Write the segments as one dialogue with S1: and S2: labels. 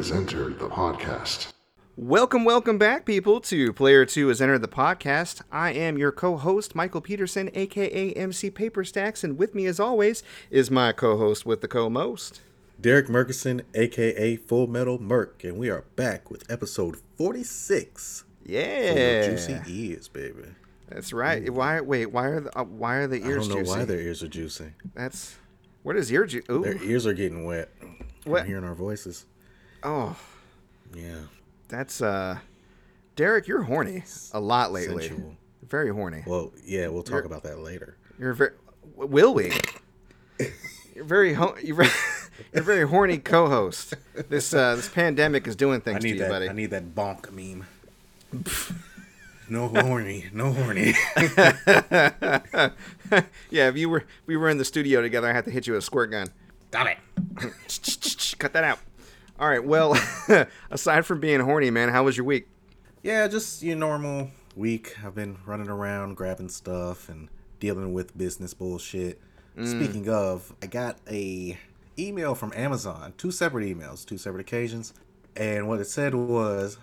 S1: 2 has entered the podcast.
S2: Welcome, welcome back, people, to Player 2 has entered the podcast. I am your co host, Michael Peterson, aka MC Paper Stacks, and with me, as always, is my co host with the co most.
S3: Derek Murkison, aka Full Metal Merc, and we are back with episode 46.
S2: Yeah.
S3: Juicy ears, baby.
S2: That's right. Why? Wait. Why are the uh, why are the
S3: I don't know
S2: juicy?
S3: why their ears are juicy.
S2: That's what is ear juice? Ooh.
S3: Their ears are getting wet.
S2: What?
S3: I'm hearing our voices.
S2: Oh,
S3: Yeah.
S2: that's uh, Derek. You're horny a lot lately.
S3: Sensual.
S2: Very horny.
S3: Well, yeah, we'll talk
S2: You're-
S3: about that later.
S2: You're very. Will we? You're very. Ho- you're very. You're very horny co-host. This uh, this pandemic is doing things to you,
S3: that.
S2: buddy.
S3: I need that bonk meme. no horny, no horny.
S2: yeah, if you were we were in the studio together, I had to hit you with a squirt gun.
S3: Stop it.
S2: Cut that out. All right. Well, aside from being horny, man, how was your week?
S3: Yeah, just your normal week. I've been running around grabbing stuff and dealing with business bullshit. Speaking of, I got a email from Amazon, two separate emails, two separate occasions, and what it said was,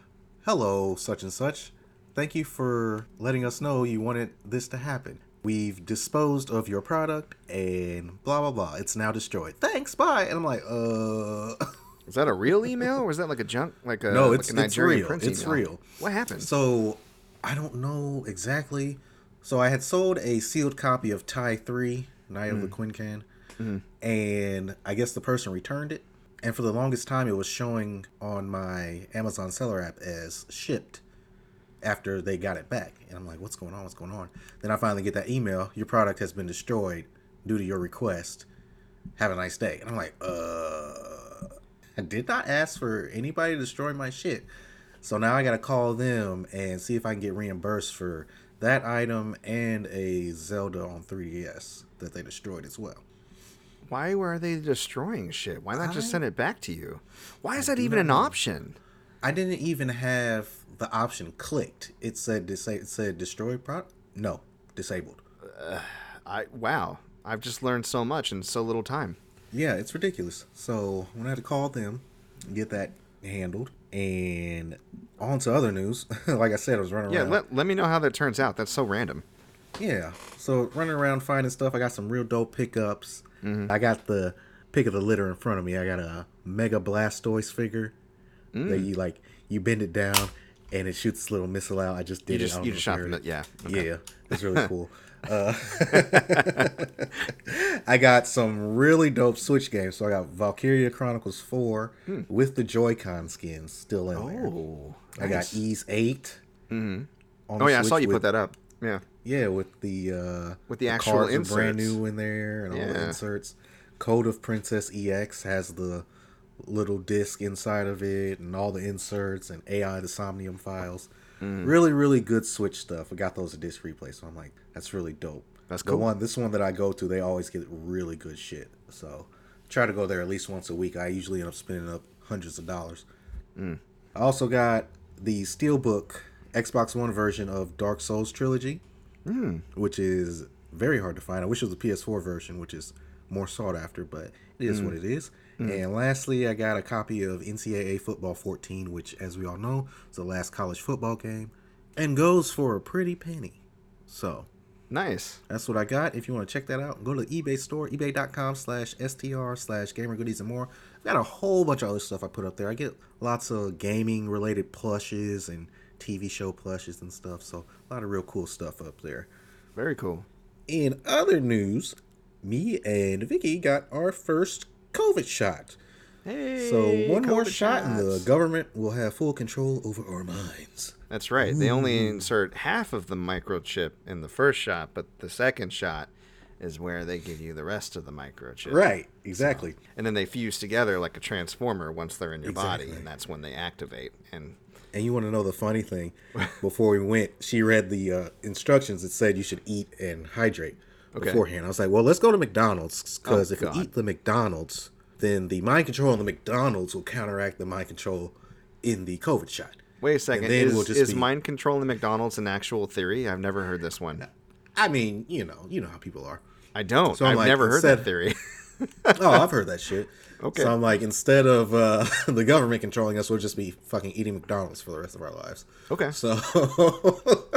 S3: "Hello, such and such. Thank you for letting us know you wanted this to happen. We've disposed of your product and blah blah blah. It's now destroyed. Thanks, bye." And I'm like, "Uh."
S2: Is that a real email or is that like a junk, like a
S3: No,
S2: like
S3: it's-
S2: a
S3: it's
S2: Nigerian
S3: real.
S2: prince
S3: It's
S2: email?
S3: real.
S2: What happened?
S3: So I don't know exactly. So I had sold a sealed copy of Ty Three, Night of the Quinkan, and I guess the person returned it. And for the longest time, it was showing on my Amazon seller app as shipped after they got it back. And I'm like, what's going on? What's going on? Then I finally get that email. Your product has been destroyed due to your request. Have a nice day. And I'm like, uh, I did not ask for anybody to destroy my shit. So now I gotta call them and see if I can get reimbursed for that item and a Zelda on 3DS that they destroyed as well.
S2: Why were they destroying shit? Why not just send it back to you? Why is that even an
S3: know.
S2: option?
S3: I didn't even have the option clicked. It said disa- it said destroy product. No, disabled.
S2: I wow. I've just learned so much in so little time.
S3: Yeah, it's ridiculous. So when I had to have to call them, and get that handled, and on to other news. like I said, I was running
S2: Yeah,
S3: around.
S2: let, let me know how that turns out. That's so random.
S3: Yeah. So running around finding stuff. I got some real dope pickups. Mm-hmm. I got the pick of the litter in front of me. I got a Mega Blastoise figure that mm. you like you bend it down and it shoots this little missile out. I just did
S2: You
S3: it.
S2: just
S3: I don't
S2: you just shot
S3: it.
S2: Yeah. okay.
S3: Yeah, it's really cool. Uh, I got some really dope Switch games. So I got Valkyria Chronicles 4 with the Joy-Con skins still in there.
S2: Hmm. Oh.
S3: I got Ys 8. Mm-hmm.
S2: Oh yeah, I saw you put that up. Yeah.
S3: Yeah, with the uh,
S2: With the actual
S3: cards are brand new in there and all the inserts. Code of Princess EX has the little disc inside of it and all the inserts and AI the Somnium files.
S2: Mm.
S3: Really, really good Switch stuff. I got those at disc replay, so I'm like, that's really dope.
S2: That's
S3: the one. This one that I go to, they always get really good shit. So try to go there at least once a week. I usually end up spending up hundreds of dollars.
S2: Mm.
S3: I also got the Steelbook Xbox One version of Dark Souls trilogy,
S2: Hmm.
S3: which is very hard to find. I wish it was a PS4 version, which is more sought after, but it is
S2: Hmm.
S3: what it is. And lastly, I got a copy of NCAA Football 14, which, as we all know, is the last college football game, and goes for a pretty penny. So
S2: Nice.
S3: that's what I got. If you want to check that out, go to the eBay store, ebay.com slash STR slash gamer goodies and more. I've got a whole bunch of other stuff I put up there. I get lots of gaming related plushes and TV show plushes and stuff. So a lot of real cool stuff up there.
S2: Very cool.
S3: In other news, me and Vicky got our first COVID shot.
S2: Hey.
S3: So one more
S2: COVID
S3: shot and the government will have full control over our minds.
S2: That's right. They only insert half of the microchip in the first shot, but the second shot is where they give you the rest of the microchip.
S3: Right, exactly.
S2: And then they fuse together like a transformer once they're in your body, and that's when they activate. And
S3: And you want to know the funny thing? Before we went, she read the uh, instructions. It said you should eat and hydrate
S2: Okay.
S3: beforehand. I was like, well, let's go to McDonald's because
S2: Oh,
S3: if
S2: God.
S3: we eat the McDonald's, then the mind control in the McDonald's will counteract the mind control in the COVID shot.
S2: Wait a second. Is,
S3: we'll
S2: is
S3: be-
S2: mind control in McDonald's an actual theory? I've never heard this one.
S3: I mean, you know, you know how people are.
S2: I don't.
S3: So I'm
S2: I've
S3: like,
S2: never heard that theory.
S3: oh, I've heard that shit.
S2: Okay.
S3: So I'm like, instead of uh, the government controlling us, we'll just be fucking eating McDonald's for the rest of our lives.
S2: Okay.
S3: So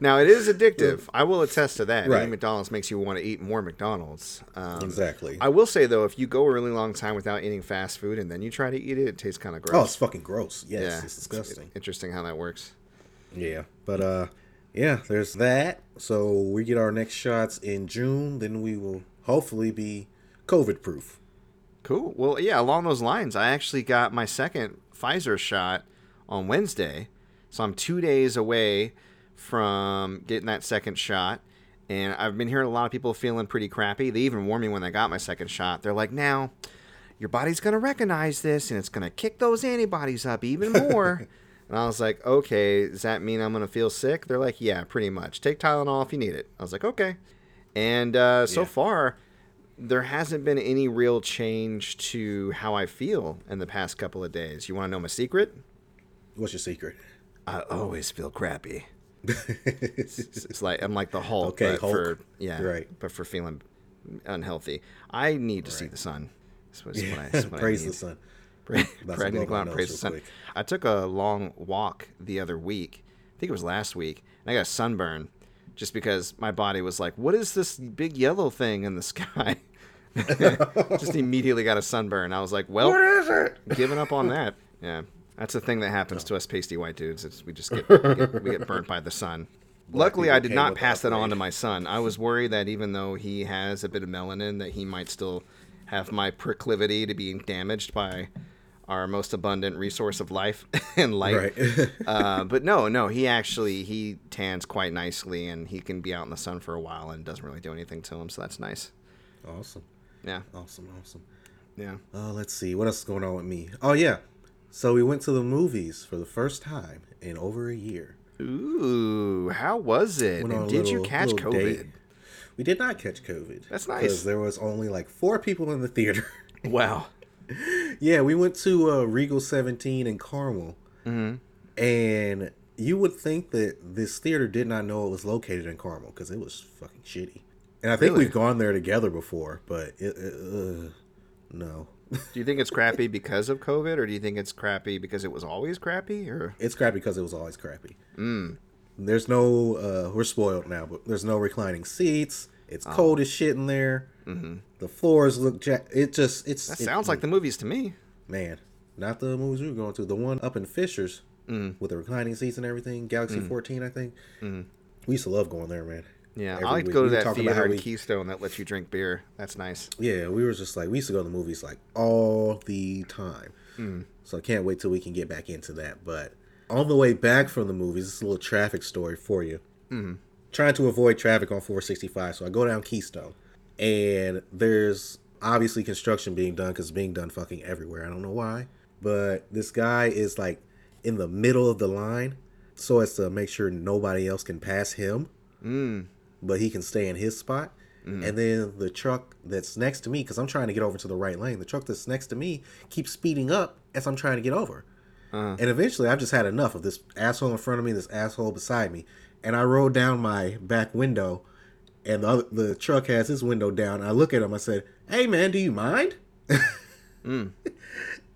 S2: Now it is addictive. I will attest to that.
S3: Right.
S2: Eating McDonald's makes you want to eat more McDonald's. Um,
S3: exactly.
S2: I will say though, if you go a really long time without eating fast food and then you try to eat it, it tastes kind of gross.
S3: oh, it's fucking gross. Yes,
S2: yeah,
S3: it's disgusting.
S2: Interesting how that works.
S3: Yeah, but uh, yeah, there's that. So we get our next shots in June. Then we will hopefully be COVID proof.
S2: Cool. Well, yeah, along those lines, I actually got my second Pfizer shot on Wednesday. So I'm two days away from getting that second shot. And I've been hearing a lot of people feeling pretty crappy. They even warned me when I got my second shot. They're like, now, your body's going to recognize this and it's going to kick those antibodies up even more. and I was like, okay, does that mean I'm going to feel sick? They're like, yeah, pretty much. Take Tylenol if you need it. I was like, okay. And uh, so
S3: Yeah.
S2: far, there hasn't been any real change to how I feel in the past couple of days. You want to know my secret?
S3: What's your secret?
S2: I always feel crappy. It's, like I'm like the Hulk,
S3: Okay,
S2: but
S3: Hulk.
S2: for yeah,
S3: Right.
S2: but for feeling unhealthy. I need to see the sun. That's what, I, what
S3: Praise
S2: need.
S3: the sun.
S2: Pray, pray I need to go out and praise the sun.
S3: quick.
S2: I took a long walk the other week. I think it was last week. And I got a sunburn just because my body was like, "What is this big yellow thing in the sky?" just immediately got a sunburn. I was like, "Well,
S3: What is it?
S2: giving up on that." Yeah, that's the thing that happens to us pasty white dudes. Is we just get, we get we get burnt by the sun. Luckily, I did not pass that on to my son. I was worried that even though he has a bit of melanin, that he might still have my proclivity to being damaged by our most abundant resource of life and light.
S3: Right.
S2: uh, but no, no, he actually he tans quite nicely, and he can be out in the sun for a while and doesn't really do anything to him. So that's nice.
S3: awesome.
S2: Yeah,
S3: Awesome. Awesome.
S2: yeah.
S3: Uh, let's see. What else is going on with me? Oh, yeah. So we went to the movies for the first time in over a year.
S2: Ooh, how was it? And did you catch COVID?
S3: date. We did not catch COVID.
S2: That's nice.
S3: Because there was only like four people in the theater.
S2: Wow.
S3: yeah, we went to uh, Regal 17 in Carmel.
S2: Mm-hmm.
S3: And you would think that this theater did not know it was located in Carmel because it was fucking shitty. And I think
S2: Really?
S3: we've gone there together before, but it, it, uh, no.
S2: Do you think it's crappy because of COVID, or do you think it's crappy because it was always crappy? Or
S3: It's crappy because it was always crappy. Mm. There's no, uh, we're spoiled now, but there's no reclining seats. It's
S2: Oh.
S3: cold as shit in there. Mm-hmm. The floors look, ja- it just, it's,
S2: that
S3: it-
S2: sounds like the movies to me.
S3: man, not the movies we were going to. The one up in Fishers
S2: Mm.
S3: with the reclining seats and everything. Galaxy 14, I think. We used to love going there, man.
S2: Yeah, I like to go to that theater in
S3: we-
S2: Keystone that lets you drink beer. That's nice.
S3: Yeah, we were just like we used to go to the movies like all the time.
S2: Hmm.
S3: So I can't wait till we can get back into that. But on the way back from the movies, it's a little traffic story for you.
S2: Hmm.
S3: Trying to avoid traffic on 465, so I go down Keystone, and there's obviously construction being done because it's being done fucking everywhere. I don't know why, but this guy is like in the middle of the line, so as to make sure nobody else can pass him but he can stay in his spot. Mm-hmm. And then the truck that's next to me, because I'm trying to get over to the right lane, the truck that's next to me keeps speeding up as I'm trying to get over. Uh-huh. And eventually, I've just had enough of this asshole in front of me, this asshole beside me, and I rolled down my back window, and the other, the truck has his window down. I look at him. I said, "Hey, man, do you mind?" Mm.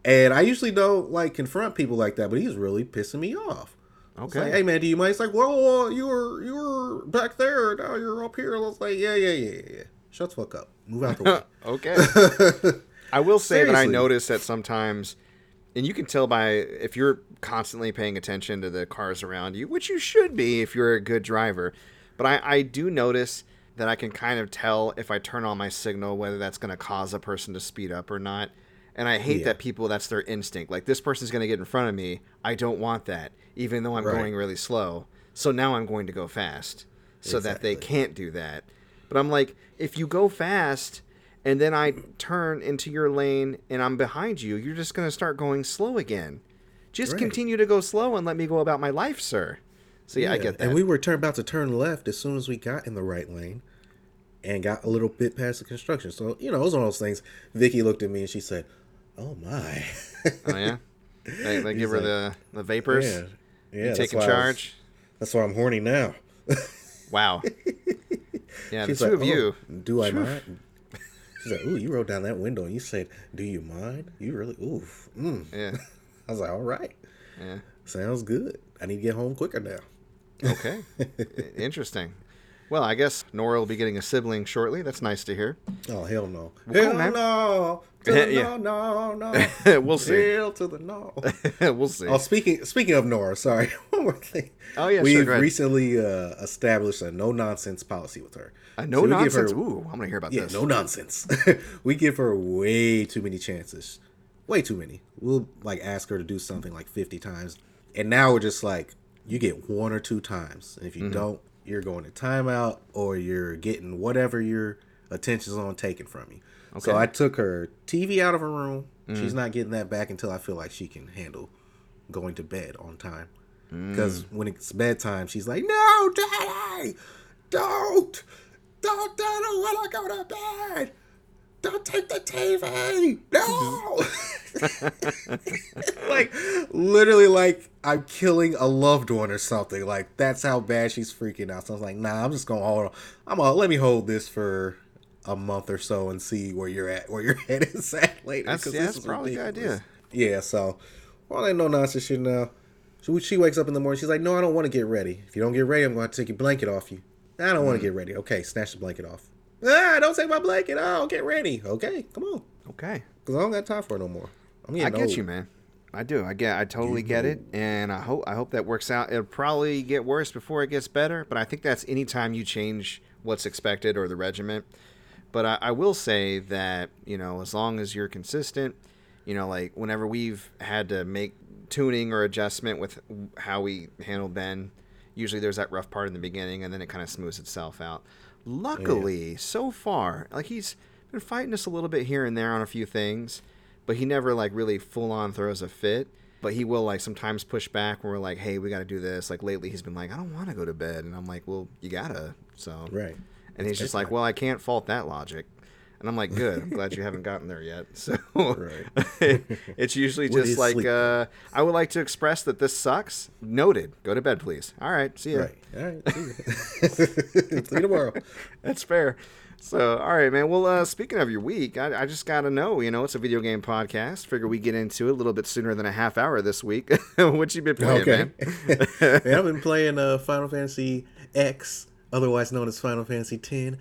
S3: And I usually don't like confront people like that, but he's really pissing me off.
S2: Okay.
S3: like, hey man, do you mind? It's like, well, uh, you were you were back there, now you're up here. I was like, yeah, yeah, yeah, yeah. Shut the fuck up. Move out the way.
S2: okay. I will say that I notice that sometimes, and you can tell by if you're constantly paying attention to the cars around you, which you should be if you're a good driver. But I, I do notice that I can kind of tell if I turn on my signal whether that's going to cause a person to speed up or not. And I hate
S3: Yeah.
S2: that people, that's their instinct. Like, this person's going to get in front of me. I don't want that, even though I'm
S3: Right.
S2: going really slow. So now I'm going to go fast so that they can't do that. But I'm like, if you go fast and then I turn into your lane and I'm behind you, you're just going to start going slow again. Just
S3: Right.
S2: continue to go slow and let me go about my life, sir. So yeah, I get that.
S3: And we were turn, about to turn left as soon as we got in the right lane, and got a little bit past the construction. So you know, it was one of those things. Vicky looked at me and she said, "Oh my."
S2: oh yeah. They, they give her the the vapors.
S3: yeah, yeah.
S2: you taking
S3: I was-
S2: charge.
S3: that's why I'm horny now.
S2: Wow. Yeah, the two
S3: like,
S2: of you.
S3: "Oh, Do I not? She's like, "Ooh, you rolled down that window and you said, "Do you mind?" You really, ooh, mm.
S2: Yeah.
S3: I was like, "All right,
S2: Yeah.
S3: sounds good. I need to get home quicker now."
S2: Okay. Interesting. Well, I guess Nora will be getting a sibling shortly. That's nice to hear.
S3: Oh hell no!
S2: cool,
S3: hell no! To the
S2: Yeah.
S3: no, no, no.
S2: We'll see.
S3: Hell to the no.
S2: we'll see.
S3: Oh, speaking speaking of Nora, sorry, one more thing.
S2: Oh, yeah,
S3: we've
S2: go ahead.
S3: recently uh, established a no nonsense policy with her.
S2: Uh, no
S3: So we give her-
S2: nonsense. Ooh, I'm gonna hear about
S3: yeah,
S2: this.
S3: no nonsense. we give her way too many chances, way too many. We'll like ask her to do something like fifty times, and now we're just like, you get one or two times, and if
S2: Mm-hmm.
S3: you don't, you're going to timeout or you're getting whatever your attention's on taken from you. So
S2: Okay. Mm.
S3: I took her TV out of her room. She's not getting that back until I feel like she can handle going to bed on time.
S2: Mm.
S3: Because when it's bedtime, she's like, "No, Daddy, don't, don't, Daddy, when I go to bed, don't take the TV, no." like literally, like I'm killing a loved one or something. Like that's how bad she's freaking out. So I was like, "Nah, I'm just gonna hold. On. I'm gonna let me hold this for." A month or so and see where you're at, where your head is at later.
S2: That's- yeah, that's probably a good idea.
S3: Yeah, so all that no nonsense shit now. So she wakes up in the morning. She's like, "No, I don't want to get ready. If you don't get ready, I'm going to take your blanket off you. I don't want
S2: Mm.
S3: to get ready. Okay, snatch the blanket off. Ah, don't take my blanket. Oh, get ready. Okay, come on,
S2: Okay.
S3: because I don't got time for it no more.
S2: I get
S3: old.
S2: you, man. I do. I get. I totally get it, and I hope. I hope that works out. It'll probably get worse before it gets better, but I think that's any time you change what's expected or the regiment. But I, I will say that you know, as long as you're consistent, you know, like whenever we've had to make tuning or adjustment with how we handle Ben, usually there's that rough part in the beginning, and then it kind of smooths itself out. Luckily, so far, like he's been fighting us a little bit here and there on a few things, but he never like really full on throws a fit. But he will like sometimes push back when we're like, "Hey, we got to do this." Like lately, he's been like, "I don't want to go to bed," and I'm like, "Well, you gotta." So
S3: Right.
S2: And he's just like, "Well, I can't fault that logic." And I'm like, "Good. I'm glad you haven't gotten there yet." So
S3: Right.
S2: it's usually just like, uh, "I would like to express that this sucks." Noted. Go to bed, please. All right. See ya.
S3: Right. All right. See you. You tomorrow.
S2: That's fair. So, all right, man. Well, uh, speaking of your week, I, I just got to know, you know, it's a video game podcast. Figure we get into it a little bit sooner than a half hour this week. what you been playing,
S3: Okay.
S2: man?
S3: Man, I've been playing uh, Final Fantasy X, otherwise known as Final Fantasy X.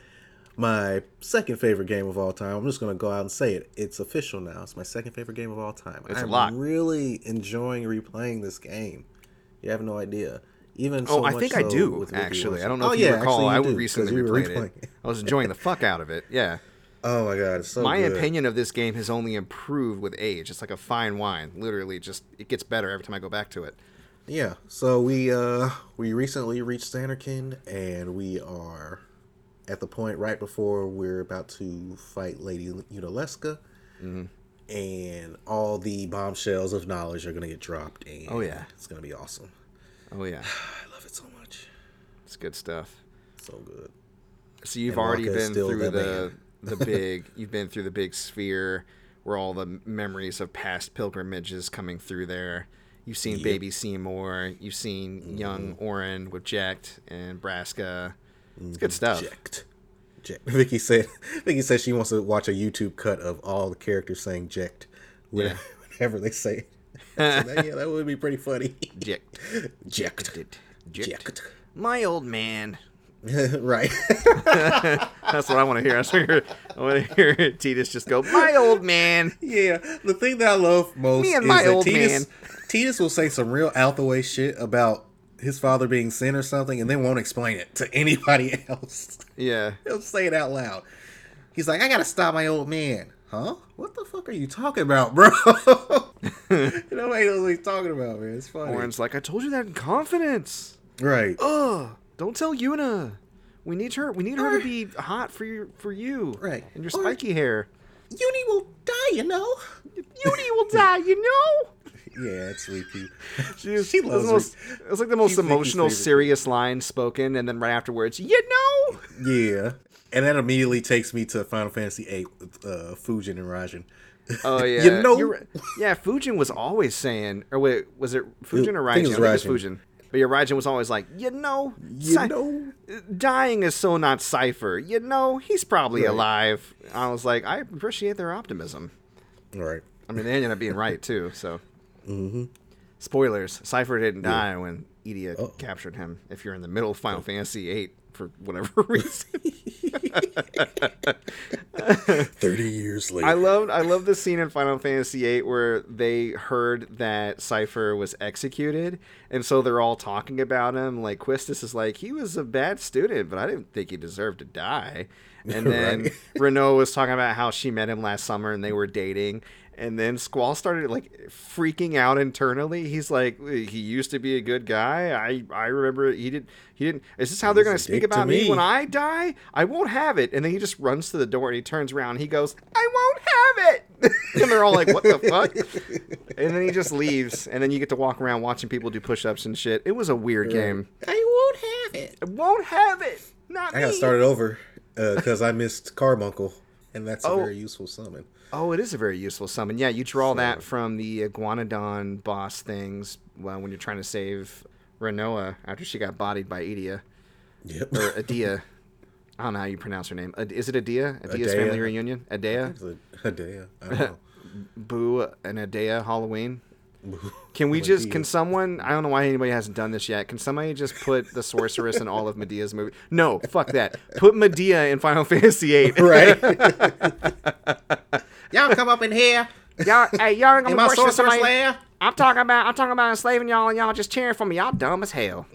S3: My second favorite game of all time. I'm just gonna go out and say it. It's official now. It's my second favorite game of all time.
S2: It's a
S3: I'm
S2: lot.
S3: really enjoying replaying this game. You have no idea. Even
S2: Oh,
S3: so
S2: I think I do, actually. I don't know
S3: oh,
S2: if you
S3: yeah,
S2: recall.
S3: actually
S2: I
S3: you do,
S2: recently replayed it. I was enjoying the fuck out of it. Yeah.
S3: Oh my god, it's so
S2: My
S3: good.
S2: opinion of this game has only improved with age. It's like a fine wine. Literally, just it gets better every time I go back to it.
S3: Yeah. So we uh we recently reached Zanarkand and we are at the point right before we're about to fight Lady Yunalesca.
S2: Mm-hmm.
S3: And all the bombshells of knowledge are gonna get dropped and
S2: Oh, yeah.
S3: it's gonna be awesome.
S2: Oh yeah,
S3: I love it so much.
S2: it's good stuff.
S3: So good.
S2: So you've
S3: And
S2: already
S3: Wakka
S2: been through
S3: the
S2: the big. You've been through the big sphere where all the memories of past pilgrimages coming through there. You've seen
S3: Yep.
S2: Baby Seymour. You've seen
S3: Mm-hmm.
S2: young Auron with Jecht and Braska. It's good stuff.
S3: Jecht. Jecht. Vicky said Vicky said she wants to watch a YouTube cut of all the characters saying Jecht
S2: Yeah.
S3: whenever they say it. Said, that- yeah, that would be pretty funny. Jecht.
S2: Jecht.
S3: Jecht.
S2: My old man.
S3: right.
S2: That's what I want to hear. I want to hear, I want to hear Tidus just go, "My old man."
S3: Yeah, the thing that I love most is
S2: my
S3: that
S2: old
S3: Tidus,
S2: man.
S3: Tidus will say some real out the way shit about his father being sin or something, and then won't explain it to anybody else.
S2: Yeah.
S3: He'll say it out loud. He's like, "I gotta stop my old man." Huh? What the fuck are you talking about, bro? Nobody knows what he's talking about, man. It's funny.
S2: Auron's like, "I told you that in confidence."
S3: Right.
S2: Ugh! Don't tell Yuna. We need her. We need her to be hot for you. For you.
S3: Right.
S2: And your
S3: Or-
S2: spiky hair.
S3: Uni will die, you know.
S2: Yuni will die. You know.
S3: Yeah, it's Rikku.
S2: She,
S3: She
S2: it was
S3: loves
S2: the most, It was like the most
S3: she's
S2: emotional, serious line spoken, and then right afterwards, you know.
S3: Yeah. And that immediately takes me to Final Fantasy VIII with uh, Fujin and Raijin.
S2: Oh yeah.
S3: You know-
S2: You're yeah. Fujin was always saying, or wait, was it Fujin or
S3: I think it was
S2: I think
S3: Raijin.
S2: Fujin. But yeah, Raijin was always like, you know,
S3: You
S2: Cy-
S3: know?
S2: dying is so not Seifer. You know, he's probably
S3: Right.
S2: alive. I was like, I appreciate their optimism.
S3: Right.
S2: I mean, they ended up being right too. So, spoilers: Seifer didn't
S3: Mm-hmm. Yeah.
S2: die when Edea
S3: Uh-oh.
S2: captured him. If you're in the middle of Final oh. Fantasy VIII for whatever reason,
S3: 30 years later.
S2: I loved I love the scene in Final Fantasy VIII where they heard that Seifer was executed, and so they're all talking about him. Like Quistis is like, he was a bad student, but I didn't think he deserved to die. And then
S3: Right.
S2: Rinoa was talking about how she met him last summer and they were dating. And then Squall started like freaking out internally. He's like, he used to be a good guy. I I remember he did he didn't. Is this how they're going to speak
S3: dick to
S2: about me
S3: me.
S2: when I die? I won't have it. And then he just runs to the door and he turns around. And he goes, I won't have it. and they're all like, what the fuck? and then he just leaves. And then you get to walk around watching people do push-ups and shit. It was a weird game.
S3: I won't have it.
S2: I won't have it. Not
S3: I gotta
S2: start
S3: it over uh, because I missed Carbuncle, and that's a
S2: Oh.
S3: very useful summon.
S2: Oh, it is a very useful summon. Yeah, you draw that from the Iguanodon boss things well, when you're trying to save Rinoa after she got bodied by Edea
S3: Yep.
S2: or Adia. I don't know how you pronounce her name. Is it Adia? Adia's
S3: Adea.
S2: family reunion? Adea?
S3: It's a, a day. I don't know.
S2: Boo and Adea Halloween. Can we just? Can someone? I don't know why anybody hasn't done this yet. Can somebody just put the sorceress in all of Madea's movies? No, fuck that. Put Madea in Final Fantasy VIII.
S3: right? Y'all come up in here
S2: Y'all, hey, y'all ain't gonna
S3: in my sorcerer's
S2: somebody.
S3: lair.
S2: I'm talking about I'm talking about enslaving y'all and y'all just cheering for me. Y'all dumb as hell.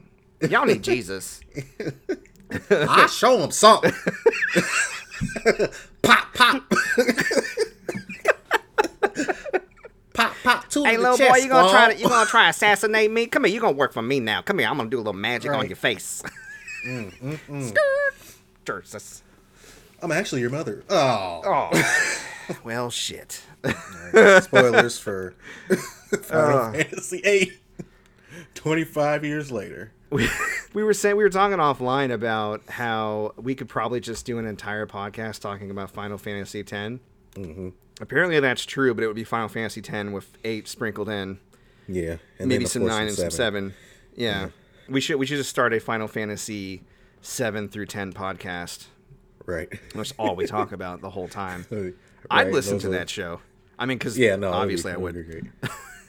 S2: Y'all need Jesus.
S3: I show them something. pop, pop. pop, pop. Two
S2: Hey
S3: the
S2: little
S3: chest,
S2: boy, you gonna try to you gonna try assassinate me? Come here, you gonna work for me now. Come here, I'm gonna do a little magic on your face.
S3: Mm,
S2: Skirt. Jesus.
S3: I'm actually your mother. Oh.
S2: Oh. well, shit.
S3: Spoilers for Final Fantasy VIII. 25 years later.
S2: we, we were saying we were talking offline about how we could probably just do an entire podcast talking about Final Fantasy X. Mm-hmm. Apparently that's true, but it would be Final Fantasy X with eight sprinkled in.
S3: Yeah. And
S2: maybe some nine and some seven. Yeah. we should we should just start a Final Fantasy seven through ten podcast.
S3: Right.
S2: That's all we talk about the whole time.
S3: Right,
S2: I'd listen
S3: those
S2: to
S3: are-
S2: that show. I mean, because
S3: Yeah, no. that'd be-
S2: obviously I would.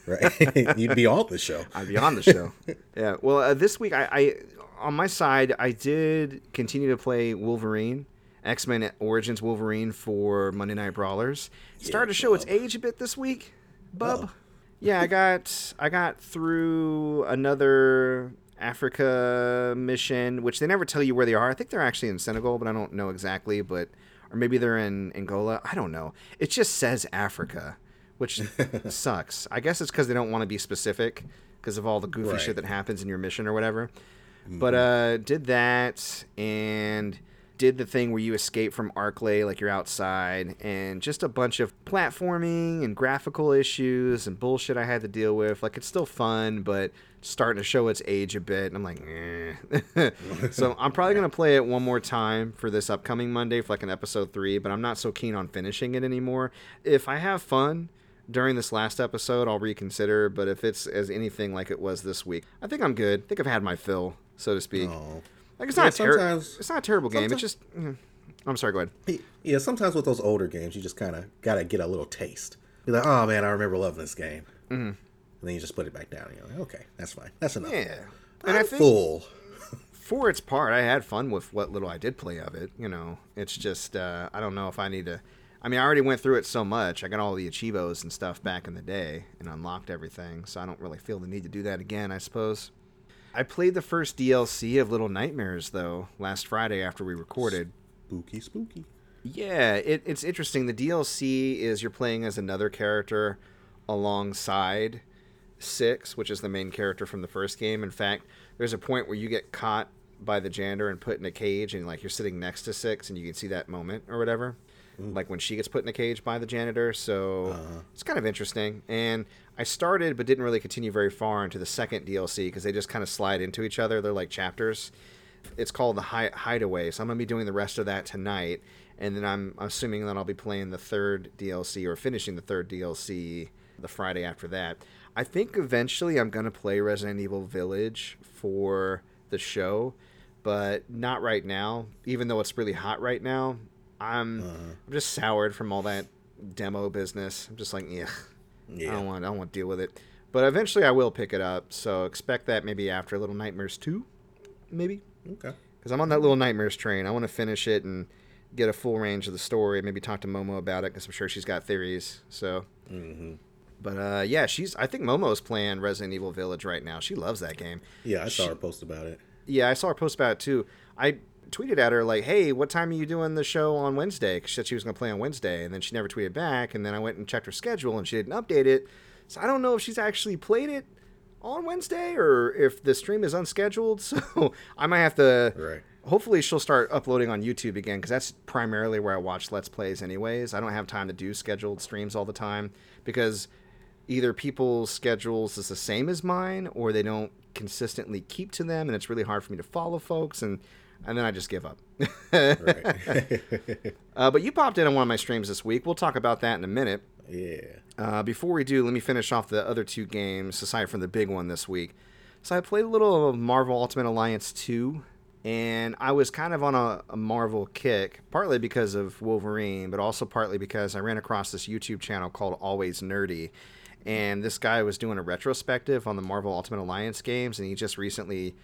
S3: Right. You'd be on the show.
S2: I'd be on the show. yeah. Well, uh, this week I, I on my side I did continue to play Wolverine. X Men Origins Wolverine for Monday Night Brawlers. It started to show its age a bit this week, bub.
S3: Oh.
S2: Yeah, I got I got through another Africa mission, which they never tell you where they are. I think they're actually in Senegal, but I don't know exactly. But or maybe they're in Angola. I don't know. It just says Africa, which sucks. I guess it's because they don't want to be specific because of all the goofy
S3: Right.
S2: shit that happens in your mission or whatever. But uh, did that and did the thing where you escape from Arclay, like you're outside, and just a bunch of platforming and graphical issues and bullshit I had to deal with. Like it's still fun, but starting to show its age a bit. And I'm like, eh. so I'm probably gonna play it one more time for this upcoming Monday for like an episode three. But I'm not so keen on finishing it anymore. If I have fun during this last episode, I'll reconsider. But if it's as anything like it was this week, I think I'm good. I think I've had my fill, so to speak.
S3: Oh.
S2: Like it's
S3: Yeah,
S2: not a terrible. It's not a terrible game. It's
S3: sometimes-
S2: just. mm, I'm sorry. Go ahead.
S3: Yeah, sometimes with those older games, you just kind of got to get a little taste. Be like, oh man, I remember loving this game. Mm-hmm. And then you just put it back down. And you're like, okay, that's fine. That's enough.
S2: Yeah.
S3: I'm
S2: And I think
S3: full.
S2: for its part, I had fun with what little I did play of it. You know, it's just uh, I don't know if I need to. I mean, I already went through it so much. I got all the achievos and stuff back in the day and unlocked everything, so I don't really feel the need to do that again. I suppose. I played the first DLC of Little Nightmares though last Friday after we recorded.
S3: Spooky, spooky.
S2: Yeah, it, it's interesting. The DLC is you're playing as another character alongside Six, which is the main character from the first game. In fact, there's a point where you get caught by the janitor and put in a cage, and like you're sitting next to Six, and you can see that moment or whatever, like when she gets put in a cage by the janitor. So uh-huh. it's kind of interesting. And I started, but didn't really continue very far into the second DLC because they just kind of slide into each other. They're like chapters it's called the Hi- Hideaway. So I'm gonna be doing the rest of that tonight, and then I'm assuming that I'll be playing the third DLC or finishing the third DLC the Friday after that. I think eventually I'm gonna play Resident Evil Village for the show, but not right now. Even though it's really hot right now, I'm uh-huh. I'm just soured from all that demo business. I'm just like, yeah, I don't want I don't want to deal with it. But eventually I will pick it up. So expect that maybe after a Little Nightmares two, maybe
S3: Okay.
S2: because I'm on that Little Nightmares train. I want to finish it and get a full range of the story. Maybe talk to Momo about it because I'm sure she's got theories. So.
S3: hmm
S2: But uh, yeah, she's. I think Momo's playing Resident Evil Village right now. She loves that game.
S3: Yeah, I saw
S2: She-
S3: her post about it.
S2: Yeah, I saw her post about it too. I tweeted at her like, "Hey, what time are you doing the show on Wednesday?" 'Cause she said she was going to play on Wednesday, and then she never tweeted back. And then I went and checked her schedule, and she didn't update it. So I don't know if she's actually played it on Wednesday or if the stream is unscheduled. So I might have to.
S3: Right.
S2: Hopefully, she'll start uploading on YouTube again because that's primarily where I watch Let's Plays, anyways. I don't have time to do scheduled streams all the time because either people's schedules is the same as mine or they don't consistently keep to them, and it's really hard for me to follow folks, and and then I just give up. Uh, but you popped in on one of my streams this week. We'll talk about that in a minute.
S3: yeah.
S2: Uh, before we do, let me finish off the other two games aside from the big one this week. So I played a little of Marvel Ultimate Alliance 2, and I was kind of on a, a Marvel kick, partly because of Wolverine, but also partly because I ran across this YouTube channel called Always Nerdy. And this guy was doing a retrospective on the Marvel Ultimate Alliance games, and he just recently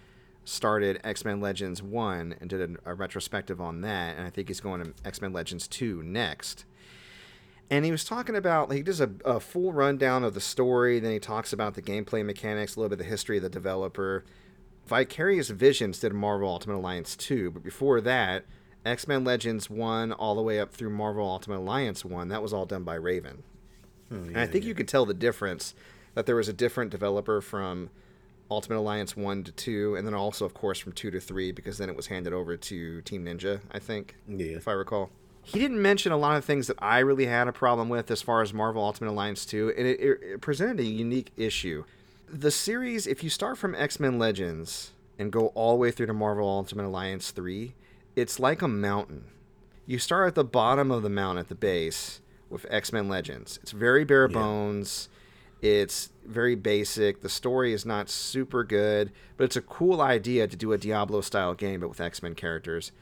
S2: started X Men Legends 1 and did a, a retrospective on that. And I think he's going to X Men Legends 2 next. And he was talking about he does a, a full rundown of the story then he talks about the gameplay mechanics a little bit of the history of the developer. Vicarious visions did marvel ultimate alliance 2 but before that x-men legends 1 all the way up through marvel ultimate alliance 1 that was all done by raven. Hmm, and i think you could tell the difference that there was a different developer from ultimate alliance 1 to 2 and then also of course from 2 to 3 because then it was handed over to team ninja i think
S3: Yeah.
S2: if I recall. He didn't mention a lot of things that I really had a problem with as far as Marvel Ultimate Alliance 2, and it, it, it presented a unique issue. The series, if you start from X Men Legends and go all the way through to Marvel Ultimate Alliance 3, it's like a mountain. You start at the bottom of the mountain at the base with X Men Legends. It's very bare bones. It's very basic. The story is not super good, but it's a cool idea to do a Diablo style game, but with X Men characters.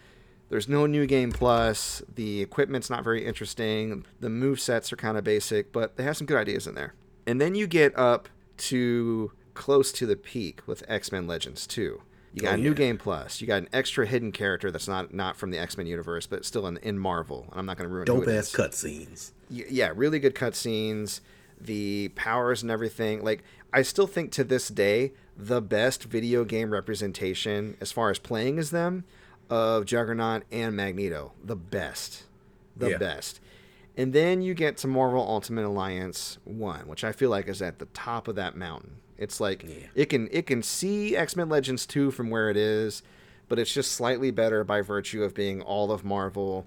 S2: There's no new game plus. The equipment's not very interesting. The move sets are kind of basic, but they have some good ideas in there. And then you get up to close to the peak with X Men Legends 2. You got
S3: Oh,
S2: a new
S3: yeah.
S2: game plus. You got an extra hidden character that's not not from the X Men universe, but still in, in Marvel. And I'm not going to ruin
S3: Dope
S2: it
S3: ass cutscenes.
S2: y- yeah, really good cutscenes, the powers and everything. Like I still think to this day the best video game representation as far as playing as them of Juggernaut and Magneto, the best. The
S3: Yeah.
S2: best. And then you get to Marvel Ultimate Alliance 1, which I feel like is at the top of that mountain. It's like
S3: Yeah.
S2: it can it can see X-Men Legends 2 from where it is, but it's just slightly better by virtue of being all of Marvel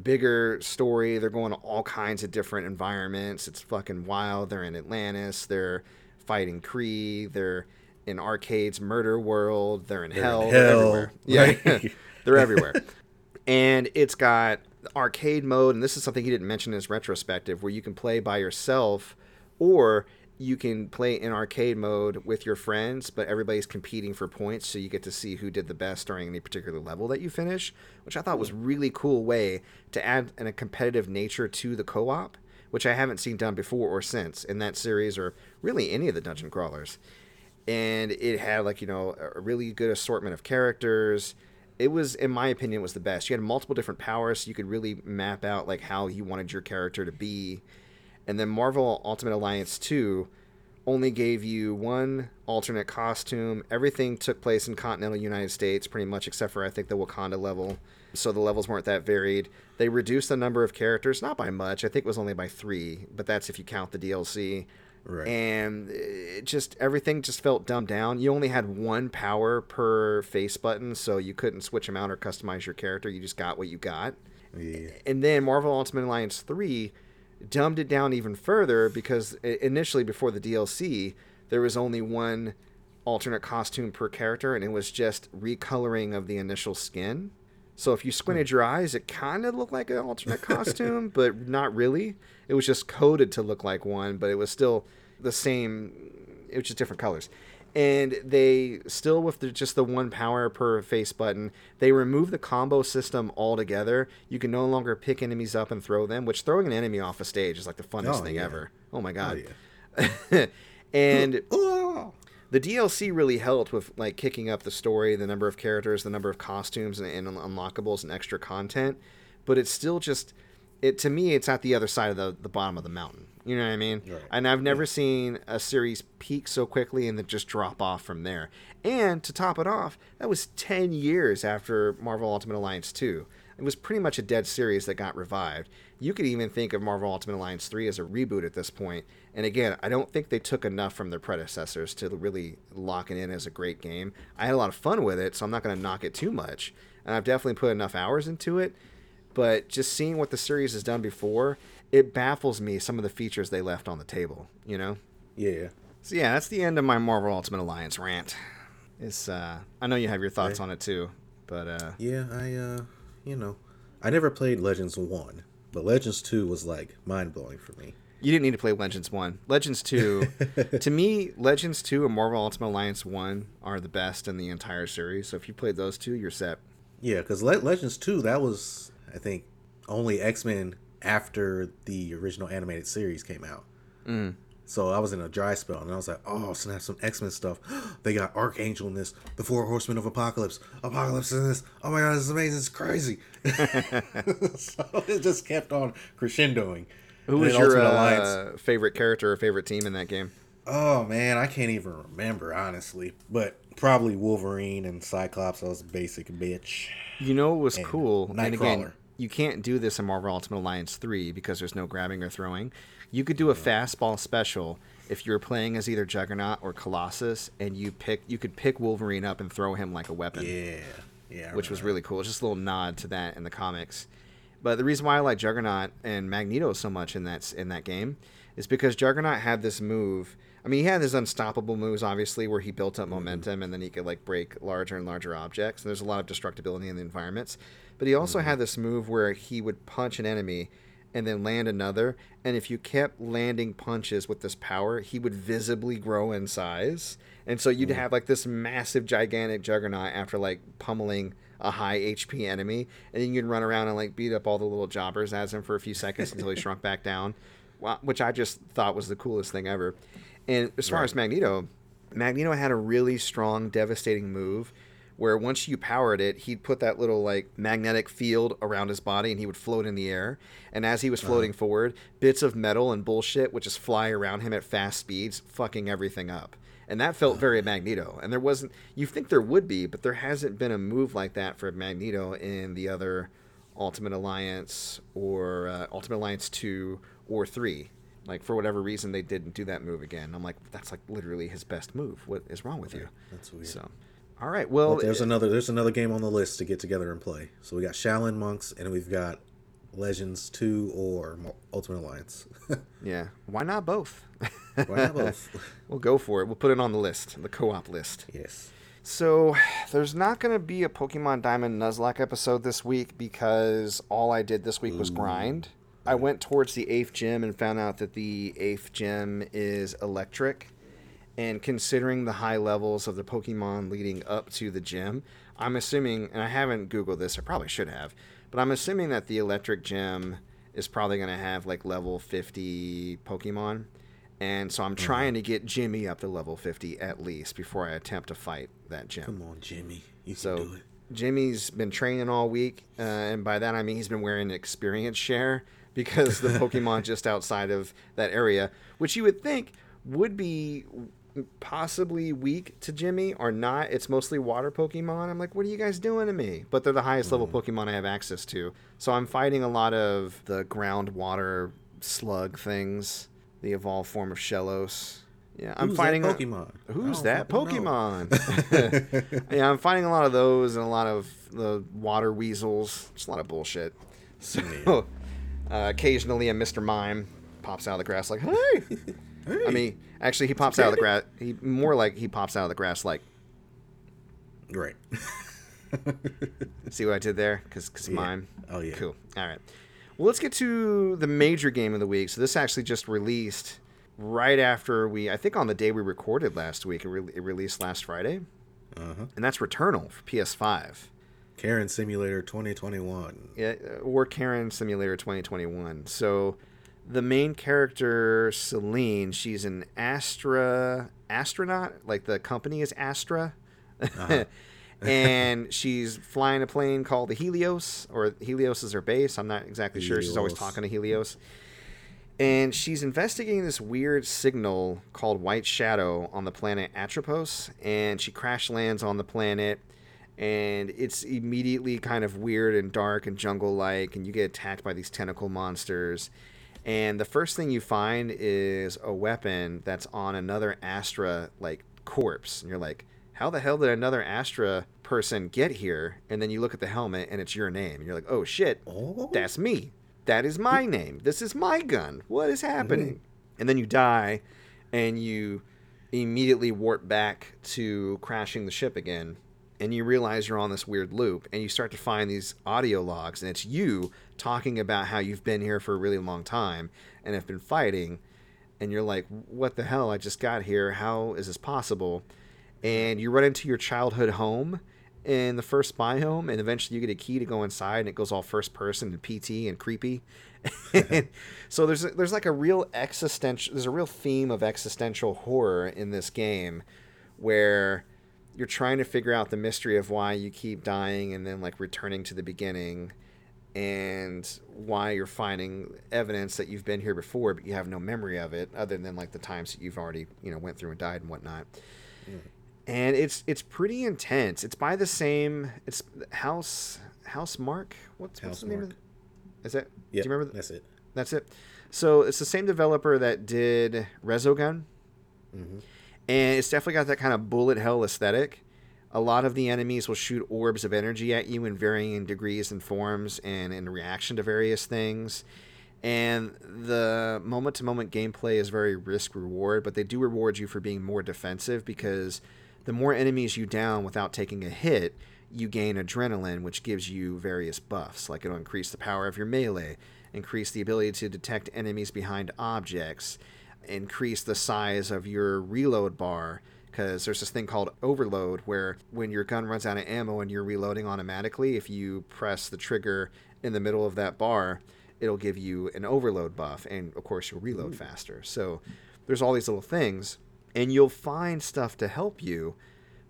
S2: bigger story. They're going to all kinds of different environments. It's fucking wild. They're in Atlantis. They're fighting Kree. They're in Arcade's murder world. They're in
S3: They're in
S2: hell. They're
S3: hell,
S2: everywhere. Yeah,
S3: right?
S2: they're everywhere. And it's got arcade mode, and this is something he didn't mention in his retrospective, where you can play by yourself, or you can play in arcade mode with your friends, but everybody's competing for points, so you get to see who did the best during any particular level that you finish, which I thought was a really cool way to add an, a competitive nature to the co-op, which I haven't seen done before or since in that series or really any of the dungeon crawlers. And it had like you know a really good assortment of characters. It was, in my opinion, was the best. You had multiple different powers, so you could really map out like how you wanted your character to be and then Marvel Ultimate Alliance 2 only gave you one alternate costume. Everything took place in continental United States, pretty much, except for I think the Wakanda level. So the levels weren't that varied. They reduced the number of characters, not by much. I think it was only by three, but that's if you count the DLC.
S3: Right.
S2: And it just everything just felt dumbed down. You only had one power per face button, so you couldn't switch them out or customize your character. You just got what you got
S3: Yeah.
S2: and then Marvel Ultimate Alliance 3 dumbed it down even further because initially before the DLC there was only one alternate costume per character and it was just recoloring of the initial skin. So if you squinted your eyes it kind of looked like an alternate costume but not really. It was just coded to look like one but it was still the same, it was just different colors. And they still with the, just the one power per face button. They remove the combo system altogether. You can no longer pick enemies up and throw them, which throwing an enemy off a stage is like the funnest
S3: Oh,
S2: thing
S3: yeah.
S2: ever. Oh my oh, god!
S3: yeah.
S2: and
S3: Oh,
S2: the DLC really helped with like kicking up the story, the number of characters, the number of costumes and, and unlockables and extra content. But it's still just it to me. It's at the other side of the the bottom of the mountain. You know what I mean?
S3: Right.
S2: And I've never seen a series peak so quickly and then just drop off from there. And to top it off, that was ten years after Marvel Ultimate Alliance two. It was pretty much a dead series that got revived. You could even think of Marvel Ultimate Alliance 3 as a reboot at this point. And again, I don't think they took enough from their predecessors to really lock it in as a great game. I had a lot of fun with it, so I'm not going to knock it too much. And I've definitely put enough hours into it. But just seeing what the series has done before, it baffles me some of the features they left on the table, you know?
S3: yeah.
S2: So yeah, that's the end of my Marvel Ultimate Alliance rant. It's uh I know you have your thoughts
S3: Right.
S2: on it too, but uh
S3: Yeah, I uh you know, I never played Legends 1, but Legends 2 was like mind-blowing for me.
S2: You didn't need to play Legends 1. Legends 2, to me, Legends 2 and Marvel Ultimate Alliance 1 are the best in the entire series. So if you played those two, you're set.
S3: Yeah, cuz Le- Legends 2 that was I think only X-Men after the original animated series came out.
S2: Mm.
S3: So I was in a dry spell, and I was like, "Oh, snap! Some X Men stuff. they got Archangel in this, the Four Horsemen of Apocalypse, Apocalypse in this. Oh my god, this is amazing! It's crazy." so it just kept on crescendoing.
S2: Who was your uh, favorite character or favorite team in that game?
S3: Oh man, I can't even remember honestly, but probably Wolverine and Cyclops. I was a basic bitch.
S2: You know what was
S3: And
S2: cool? And again,
S3: Nightcrawler.
S2: You can't do this in Marvel Ultimate Alliance 3 because there's no grabbing or throwing. You could do a fastball special if you were playing as either Juggernaut or Colossus and you pick you could pick Wolverine up and throw him like a weapon.
S3: Yeah, yeah.
S2: Which was really cool. It's just a little nod to that in the comics. But the reason why I like Juggernaut and Magneto so much in that in that game is because Juggernaut had this move. I mean, he had his unstoppable moves, obviously, where he built up momentum and then he could like break larger and larger objects. And there's a lot of destructibility in the environments. But he also had this move where he would punch an enemy and then land another. And if you kept landing punches with this power, he would visibly grow in size. And so you'd hmm. have like this massive, gigantic juggernaut after like pummeling a high HP enemy. And then you'd run around and like beat up all the little jobbers as him for a few seconds until he shrunk back down, which I just thought was the coolest thing ever. And as far as Magneto, Magneto had a really strong, devastating move where once you powered it, he'd put that little like magnetic field around his body and he would float in the air. And as he was floating forward, bits of metal and bullshit would just fly around him at fast speeds, fucking everything up. And that felt very Magneto. And there wasn't, you think there would be, but there hasn't been a move like that for Magneto in the other Ultimate Alliance or uh, Ultimate Alliance 2 or 3. Like, for whatever reason, they didn't do that move again. I'm like, that's like literally his best move. What is wrong with you?
S3: That's weird.
S2: So, all right. Well,
S3: there's eh, another there's another game on the list to get together and play. So we got Shaolin Monks and we've got Legends 2 or Ultimate Alliance.
S2: yeah. Why not both?
S3: Why not both?
S2: we'll go for it. We'll put it on the list, the co-op list.
S3: yes.
S2: So there's not going to be a Pokemon Diamond Nuzlocke episode this week because all I did this week was grind. I went towards the eighth gym and found out that the eighth gym is electric. And considering the high levels of the Pokemon leading up to the gym, I'm assuming, and I haven't Googled this, I probably should have, but I'm assuming that the electric gym is probably going to have like level 50 Pokemon. And so I'm trying to get Jimmy up to level 50 at least before I attempt to fight that gym.
S3: Come on, Jimmy. You
S2: So
S3: can do it.
S2: Jimmy's been training all week, uh, and by that I mean he's been wearing an experience share because the Pokemon just outside of that area, which you would think would be possibly weak to Jimmy, are not. It's mostly water Pokemon. I'm like, what are you guys doing to me? But they're the highest level Pokemon I have access to, so I'm fighting a lot of the ground water slug things, the evolved form of Shellos. Yeah, I'm
S3: Who's
S2: fighting a-
S3: Pokemon? I
S2: Who's that. Pokemon? yeah, I'm fighting a lot of those and a lot of the water weasels. Just a lot of bullshit. So uh, occasionally a Mr. Mime pops out of the grass like, hey. I mean, actually, he pops out of the grass. He more like he pops out of the grass like,
S3: Great.
S2: see what I did there? Because
S3: Yeah.
S2: mime.
S3: Oh, yeah.
S2: Cool. All right. Well, let's get to the major game of the week. So this actually just released right after we, I think on the day we recorded last week, it, re- it released last Friday,
S3: Uh-huh.
S2: and that's Returnal for PS5.
S3: Karen Simulator 2021.
S2: Yeah, or Karen Simulator 2021. So the main character, Selene, she's an Astra astronaut. Like the company is Astra. Uh-huh. and she's flying a plane called the Helios, or Helios is her base. I'm not exactly sure. She's always talking to Helios. And she's investigating this weird signal called White Shadow on the planet Atropos. And she crash lands on the planet. And it's immediately kind of weird and dark and jungle like. And you get attacked by these tentacle monsters. And the first thing you find is a weapon that's on another Astra like corpse. And you're like, how the hell did another Astra person get here? And then you look at the helmet and it's your name. And you're like, oh shit,
S3: Oh.
S2: that's me. That is my name. This is my gun. What is happening? Mm. And then you die and you immediately warp back to crashing the ship again. And you realize you're on this weird loop and you start to find these audio logs and it's you talking about how you've been here for a really long time and have been fighting and you're like, "What the hell? I just got here. How is this possible?" And you run into your childhood home in the first biome, and eventually you get a key to go inside, and it goes all first person and PT and creepy. so there's a, there's like a real existential there's a real theme of existential horror in this game, where you're trying to figure out the mystery of why you keep dying and then like returning to the beginning and why you're finding evidence that you've been here before but you have no memory of it other than like the times that you've already you know went through and died and whatnot and it's it's pretty intense it's by the same it's house Housemarque what's, what's
S3: House
S2: the name of
S3: Mark.
S2: it? is that
S3: Yeah,
S2: do you remember that?
S3: that's it.
S2: that's it. So it's the same developer that did Resogun,
S3: Mm-hmm.
S2: and it's definitely got that kind of bullet hell aesthetic. A lot of the enemies will shoot orbs of energy at you in varying degrees and forms, and in reaction to various things. And the moment to moment gameplay is very risk reward, but they do reward you for being more defensive because the more enemies you down without taking a hit, you gain adrenaline, which gives you various buffs. Like it'll increase the power of your melee, increase the ability to detect enemies behind objects, increase the size of your reload bar. Because there's this thing called overload, where when your gun runs out of ammo and you're reloading automatically, if you press the trigger in the middle of that bar, it'll give you an overload buff, and of course, you'll reload faster. So there's all these little things, and you'll find stuff to help you,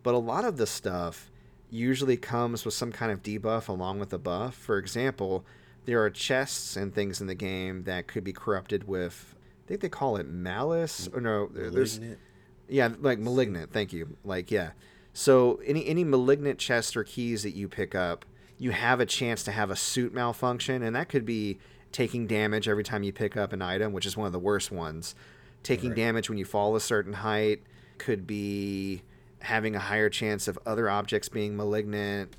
S2: but a lot of the stuff usually comes with some kind of debuff along with the buff. For example, there are chests and things in the game that could be corrupted with, I think they call it malice, or no, there's. Yeah, like malignant. Thank you. Like yeah. So any any malignant chests or keys that you pick up, you have a chance to have a suit malfunction, and that could be taking damage every time you pick up an item, which is one of the worst ones. Taking
S3: Right.
S2: damage when you fall a certain height could be having a higher chance of other objects being malignant.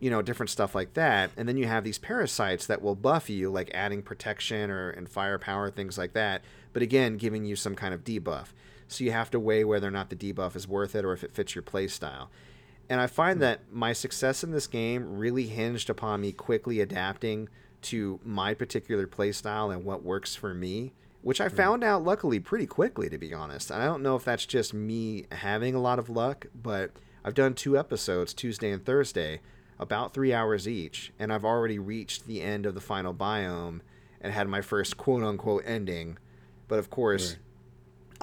S2: You know, different stuff like that. And then you have these parasites that will buff you, like adding protection or and firepower, things like that. But again, giving you some kind of debuff. So you have to weigh whether or not the debuff is worth it or if it fits your playstyle. And I find hmm. that my success in this game really hinged upon me quickly adapting to my particular playstyle and what works for me, which I hmm. found out luckily pretty quickly, to be honest. And I don't know if that's just me having a lot of luck, but I've done two episodes, Tuesday and Thursday, about three hours each, and I've already reached the end of the final biome and had my first quote unquote ending. But of course,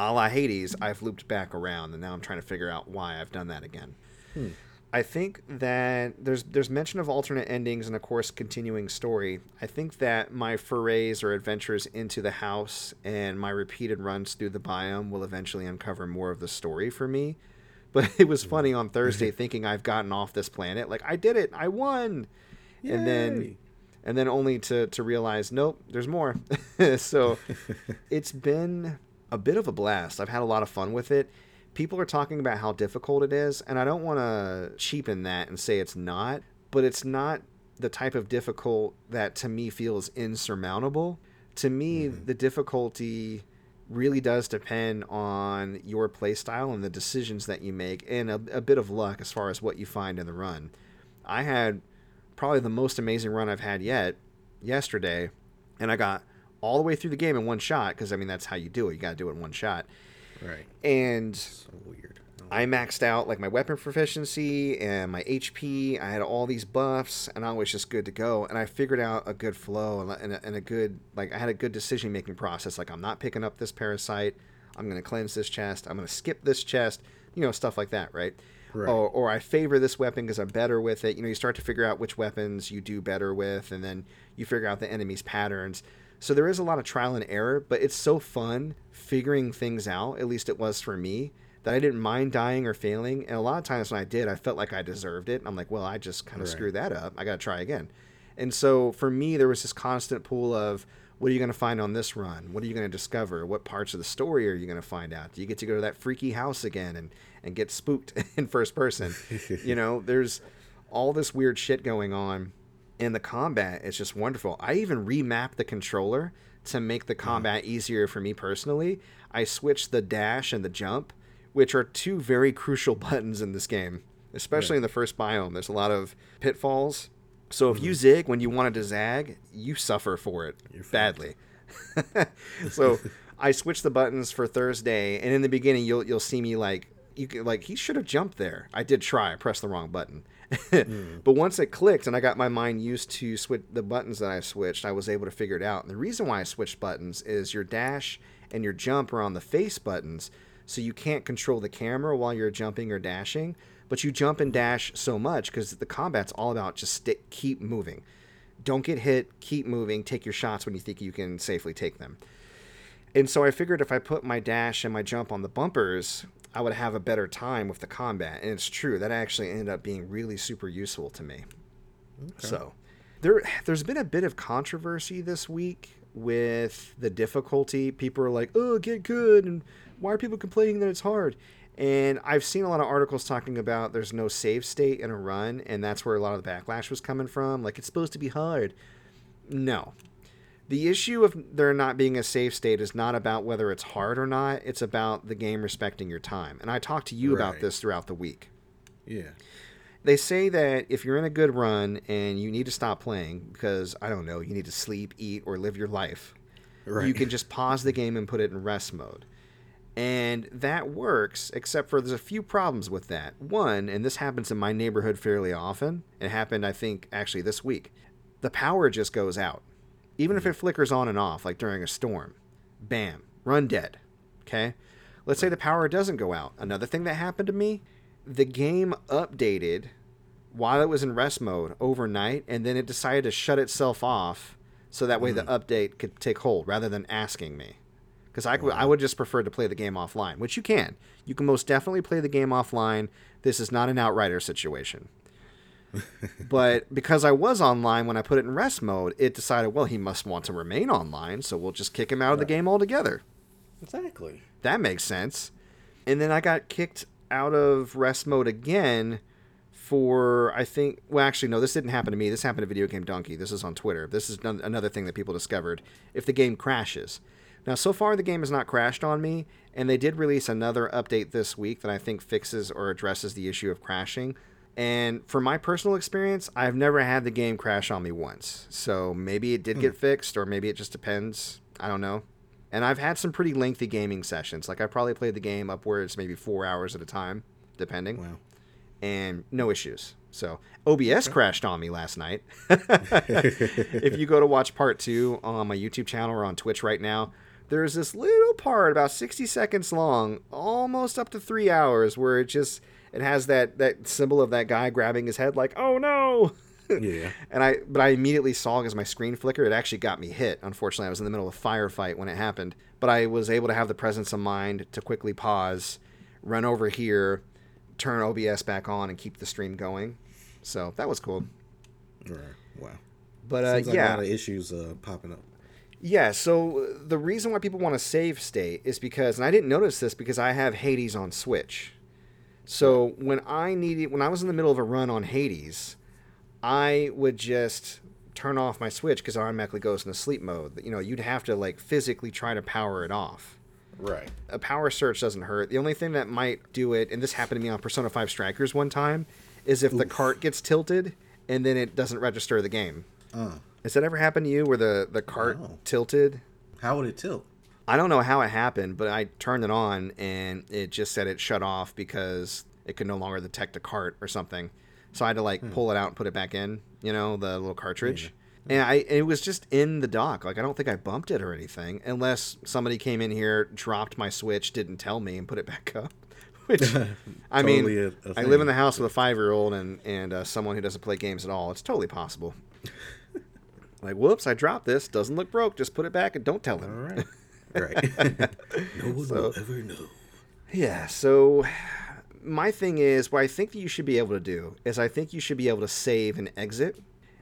S2: a la Hades, I've looped back around, and now I'm trying to figure out why I've done that again. Hmm. I think that there's there's mention of alternate endings and of course continuing story. I think that my forays or adventures into the house and my repeated runs through the biome will eventually uncover more of the story for me. But it was hmm. funny on Thursday thinking I've gotten off this planet, like I did it, I won, and then and then only to to realize nope, there's more. so it's been a bit of a blast. I've had a lot of fun with it. People are talking about how difficult it is, and I don't want to cheapen that and say it's not, but it's not the type of difficult that to me feels insurmountable. To me, mm-hmm. the difficulty really does depend on your playstyle and the decisions that you make, and a, a bit of luck as far as what you find in the run. I had probably the most amazing run I've had yet yesterday, and I got all the way through the game in one shot because I mean that's how you do it. You got to do it in one shot.
S3: Right.
S2: And
S3: So weird.
S2: I maxed out like my weapon proficiency and my HP. I had all these buffs, and I was just good to go. And I figured out a good flow and a, and a, and a good like I had a good decision making process. Like I'm not picking up this parasite. I'm gonna cleanse this chest. I'm gonna skip this chest. You know stuff like that, right?
S3: Right.
S2: Or, or I favor this weapon because I'm better with it. You know, you start to figure out which weapons you do better with, and then you figure out the enemy's patterns. So there is a lot of trial and error, but it's so fun figuring things out. At least it was for me that I didn't mind dying or failing. And a lot of times when I did, I felt like I deserved it. I'm like, well, I just kind of
S3: Right.
S2: screwed that up. I got to try again. And so for me, there was this constant pool of what are you going to find on this run? What are you going to discover? What parts of the story are you going to find out? Do you get to go to that freaky house again and, and get spooked in first person? you know, there's all this weird shit going on. And the combat is just wonderful. I even remapped the controller to make the mm-hmm. combat easier for me personally. I switched the dash and the jump, which are two very crucial buttons in this game, especially in the first biome. There's a lot of pitfalls. So if you mm-hmm. zig when you wanted to zag, you suffer for it badly. so I switched the buttons for Thursday, and in the beginning, you'll you'll see me like you like he should have jumped there. I did try. I pressed the wrong button, Mm. but once it clicked and I got my mind used to switch the buttons that I switched, I was able to figure it out. And the reason why I switched buttons is your dash and your jump are on the face buttons, so you can't control the camera while you're jumping or dashing. But you jump and dash so much because the combat's all about just stick, keep moving. Don't get hit, keep moving, take your shots when you think you can safely take them. And so I figured if I put my dash and my jump on the bumpers, I would have a better time with the combat. And it's true, that actually ended up being really super useful to me. So there there's been a bit of controversy this week with the difficulty. People are like, "Oh, get good." And why are people complaining that it's hard? And I've seen a lot of articles talking about there's no save state in a run, and that's where a lot of the backlash was coming from. Like it's supposed to be hard. No. The issue of there not being a safe state is not about whether it's hard or not. It's about the game respecting your time. And I talked to you about this throughout the week
S3: Yeah.
S2: they say that if you're in a good run and you need to stop playing because I don't know, you need to sleep, eat, or live your life,
S3: Right.
S2: you can just pause the game and put it in rest mode. And that works, except for there's a few problems with that. One, and this happens in my neighborhood fairly often, it happened, I think, actually this week. The power just goes out. Even if mm-hmm. it flickers on and off, like during a storm. Bam, run dead. Okay? Let's say the power doesn't go out. Another thing that happened to me, the game updated while it was in rest mode overnight, and then it decided to shut itself off so that way the mm-hmm. update could take hold rather than asking me. Because I, I would just prefer to play the game offline, which you can. You can most definitely play the game offline. This is not an outrider situation. But because I was online when I put it in rest mode, it decided, well, he must want to remain online, so we'll just kick him out of the game altogether.
S3: Exactly.
S2: That makes sense. And then I got kicked out of rest mode again for I think well actually no this didn't happen to me. This happened to Video Game Donkey. This is on Twitter. This is another thing that people discovered. If the game crashes. Now so far the game has not crashed on me and they did release another update this week that I think fixes or addresses the issue of crashing and for my personal experience I've never had the game crash on me once so maybe it did get hmm. fixed or maybe it just depends I don't know and I've had some pretty lengthy gaming sessions. Like I probably played the game upwards maybe four hours at a time, depending,
S3: Wow.
S2: and no issues. So OBS crashed on me last night. if you go to watch part two on my YouTube channel or on Twitch right now, there's this little part about 60 seconds long, almost up to three hours, where it just it has that that symbol of that guy grabbing his head like, oh no.
S3: Yeah.
S2: And I, but I immediately saw as my screen flickered, it actually got me hit. Unfortunately, I was in the middle of a firefight when it happened. But I was able to have the presence of mind to quickly pause, run over here, turn OBS back on, and keep the stream going. So that was cool.
S3: Right. Wow.
S2: But uh,
S3: like a
S2: yeah,
S3: lot of issues uh, popping up.
S2: yeah. So the reason why people want to save state is because, and I didn't notice this because I have Hades on Switch. So when I needed, when I was in the middle of a run on Hades, I would just turn off my Switch because it automatically goes into sleep mode. You know, you'd have to like physically try to power it off.
S3: Right.
S2: A power search doesn't hurt. The only thing that might do it, and this happened to me on Persona 5 Strikers one time, is if the cart gets tilted and then it doesn't register the game.
S3: Uh,
S2: Has that ever happened to you where the, the cart tilted?
S3: How would it tilt?
S2: I don't know how it happened, but I turned it on and it just said it shut off because it could no longer detect a cart or something. So I had to like
S3: Hmm.
S2: pull it out and put it back in, you know, the little cartridge. And I it was just in the dock. Like I don't think I bumped it or anything, unless somebody came in here, dropped my switch, didn't tell me, and put it back up. Which I mean,
S3: Totally a- a
S2: I live in the house with a five year old and and uh, someone who doesn't play games at all. It's totally possible. like, whoops, I dropped this. Doesn't look broke. Just put it back and don't tell
S3: All
S2: him.
S3: right. Right. no one will ever know.
S2: Yeah, so my thing is what I think that you should be able to do is I think you should be able to save and exit.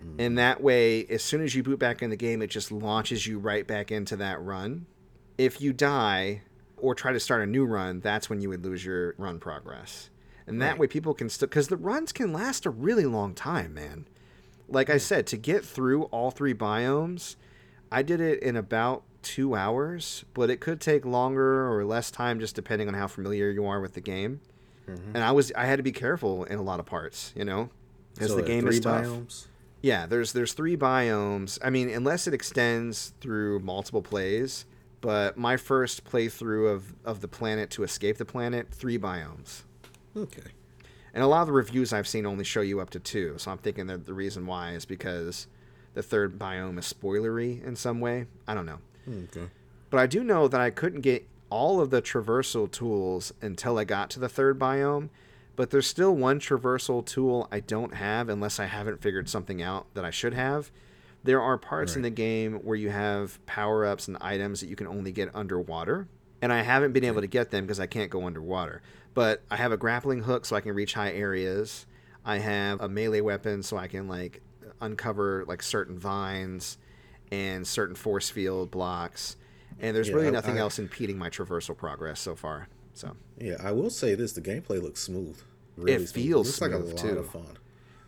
S2: Mm. And that way, as soon as you boot back in the game, it just launches you right back into that run. If you die or try to start a new run, that's when you would lose your run progress. And that
S3: Right.
S2: way, people can still, because the runs can last a really long time, man. Like I said, to get through all three biomes, I did it in about two hours, but it could take longer or less time just depending on how familiar you are with the game.
S3: Mm-hmm.
S2: And I was I had to be careful in a lot of parts, you know, because
S3: So
S2: the game
S3: three
S2: is tough.
S3: biomes.
S2: Yeah, there's there's three biomes. I mean, unless it extends through multiple plays, but my first playthrough of of the planet to escape the planet, three biomes.
S3: Okay.
S2: And a lot of the reviews I've seen only show you up to two. So I'm thinking that the reason why is because the third biome is spoilery in some way. I don't know.
S3: Okay.
S2: But I do know that I couldn't get all of the traversal tools until I got to the third biome. But there's still one traversal tool I don't have unless I haven't figured something out that I should have. There are parts in the game where you have power ups and items that you can only get underwater. And I haven't been able to get them because I can't go underwater. But I have a grappling hook so I can reach high areas. I have a melee weapon so I can like uncover like certain vines and certain force field blocks. And there's
S3: Yeah,
S2: really nothing
S3: I-
S2: else impeding my traversal progress so far. So
S3: Yeah, I will say this: the gameplay looks smooth. Really smooth.
S2: feels
S3: looks like a
S2: smooth,
S3: lot
S2: too.
S3: of fun.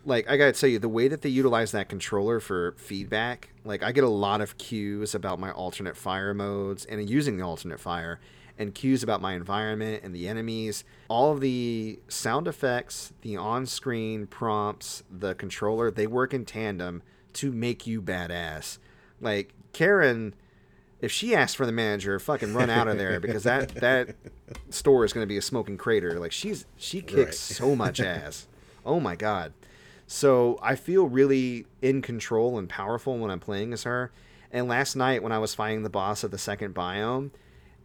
S2: like I gotta tell you, the way that they utilize that controller for feedback, like I get a lot of cues about my alternate fire modes and using the alternate fire, and cues about my environment and the enemies. All of the sound effects, the on-screen prompts, the controller, they work in tandem to make you badass. Like Karen, if she asks for the manager, fucking run out of there because that that store is gonna be a smoking crater. Like she's she kicks
S3: Right.
S2: so much ass. Oh my god. So I feel really in control and powerful when I'm playing as her. And last night when I was fighting the boss of the second biome,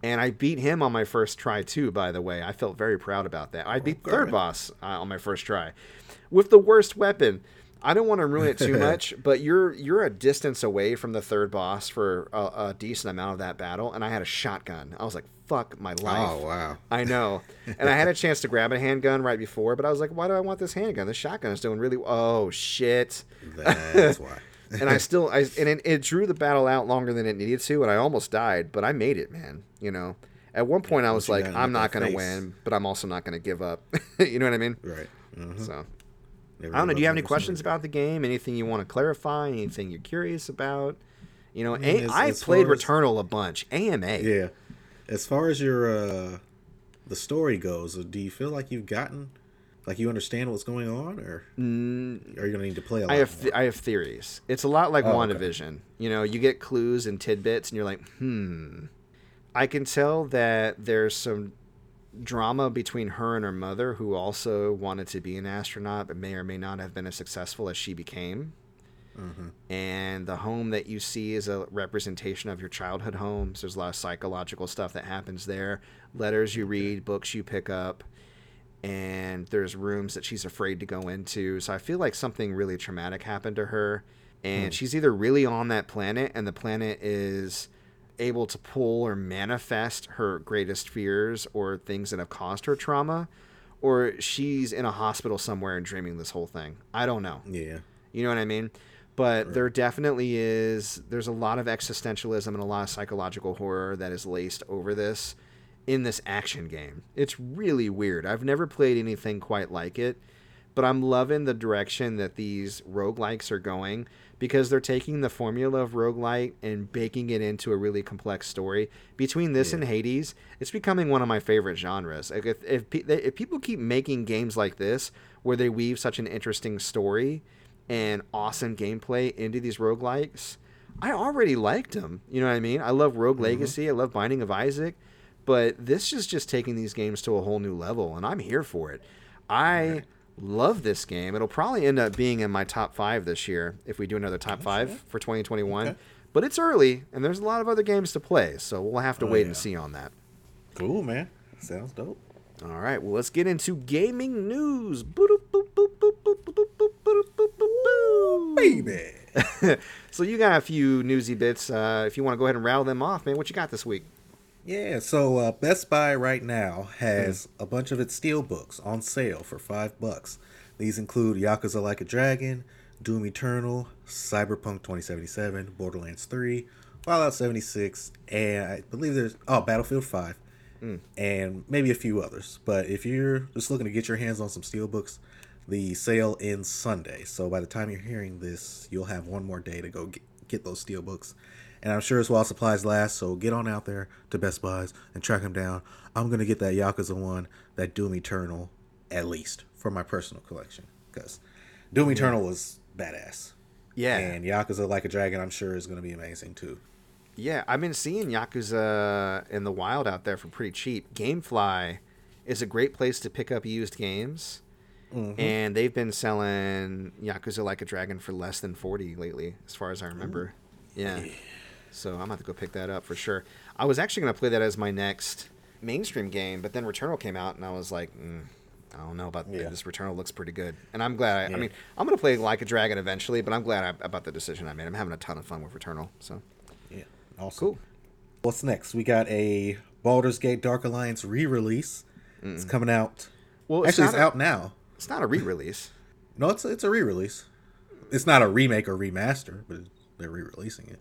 S2: and I beat him on my first try too. By the way, I felt very proud about that. I beat the third boss uh, on my first try with the worst weapon. I don't want to ruin it too much, but you're you're a distance away from the third boss for a, a decent amount of that battle, and I had a shotgun. I was like, "Fuck my life!"
S3: Oh wow.
S2: I know. And I had a chance to grab a handgun right before, but I was like, why do I want this handgun? This shotgun is doing really Oh shit.
S3: That's why.
S2: And I still I and it, it drew the battle out longer than it needed to and I almost died, but I made it, man, you know. At one point I was like, I'm not going to win, but I'm also not going to give up. you know what I mean?
S3: right. Mhm.
S2: So, I don't know, do you have any questions about the game? Anything you want to clarify? Anything you're curious about? You know,
S3: mean,
S2: A-
S3: as-
S2: I
S3: as
S2: played
S3: far as-
S2: Returnal a bunch. AMA.
S3: Yeah. As far as your uh the story goes, uh, do you feel like you've gotten like you understand what's going on or are you gonna need to play a lot
S2: Mm. I have th- I have theories. It's a lot like
S3: Oh, okay.
S2: WandaVision. You know, you get clues and tidbits, and you're like, hmm. I can tell that there's some drama between her and her mother, who also wanted to be an astronaut, but may or may not have been as successful as she became. Mm-hmm. And the home that you see is a representation of your childhood homes. There's a lot of psychological stuff that happens there. Letters you read, books you pick up and there's rooms that she's afraid to go into. So I feel like something really traumatic happened to her, and hmm. she's either really on that planet, and the planet is able to pull or manifest her greatest fears or things that have caused her trauma, or she's in a hospital somewhere and dreaming this whole thing. I don't know.
S3: Yeah.
S2: You know what I mean? But there definitely is. There's a lot of existentialism and a lot of psychological horror that is laced over this in this action game. It's really weird. I've never played anything quite like it, but I'm loving the direction that these roguelikes are going because they're taking the formula of roguelite and baking it into a really complex story. Between this and Hades, it's becoming one of my favorite genres. Like if if, if people keep making games like this where they weave such an interesting story and awesome gameplay into these roguelikes, I already liked them. You know what I mean? I love Rogue
S3: Mm-hmm.
S2: Legacy. I love Binding of Isaac, but this is just taking these games to a whole new level, and I'm here for it. I love this game. It'll probably end up being in my top five this year if we do another top okay. five for 2021.
S3: Okay.
S2: But it's early, and there's a lot of other games to play, so we'll have to
S3: oh,
S2: wait
S3: yeah.
S2: and see on that.
S3: Cool, man. Sounds dope.
S2: All right, well, let's get into gaming news.
S3: Baby.
S2: so you got a few newsy bits. Uh, if you want to go ahead and rattle them off, man, what you got this week?
S3: Yeah, so uh, Best Buy right now has a bunch of its steel books on sale for five bucks. These include Yakuza Like a Dragon, Doom Eternal, Cyberpunk 2077, Borderlands 3, Fallout 76, and I believe there's oh Battlefield 5, and maybe a few others. But if you're just looking to get your hands on some steel books, the sale ends Sunday. So by the time you're hearing this, you'll have one more day to go get, get those steel books. And I'm sure it's while supplies last, so get on out there to Best Buys and track them down. I'm gonna get that Yakuza one, that Doom Eternal, at least for my personal collection, because Doom Eternal was badass.
S2: Yeah,
S3: And Yakuza Like a Dragon, I'm sure is gonna be amazing too.
S2: yeah. I've been seeing Yakuza in the wild out there for pretty cheap. GameFly is a great place to pick up used games, mm-hmm. and they've been selling Yakuza Like a Dragon for less than forty lately, as far as I remember. Yeah. So I'm about to go pick that up for sure. I was actually going to play that as my next mainstream game, but then Returnal came out, and I was like, mm, I don't know about
S3: Yeah.
S2: this. Returnal looks pretty good, and I'm glad. I,
S3: Yeah.
S2: I mean, I'm going to play Like a Dragon eventually, but I'm glad I, about the decision I made. I'm having a ton of fun with Returnal. So
S3: Yeah, awesome.
S2: cool.
S3: What's next? We got a Baldur's Gate Dark Alliance re-release. It's coming out.
S2: Well, it's
S3: actually, it's
S2: a-
S3: out now.
S2: It's not a re-release.
S3: No, it's it's a re-release. It's not a remake or remaster, but they're re-releasing it.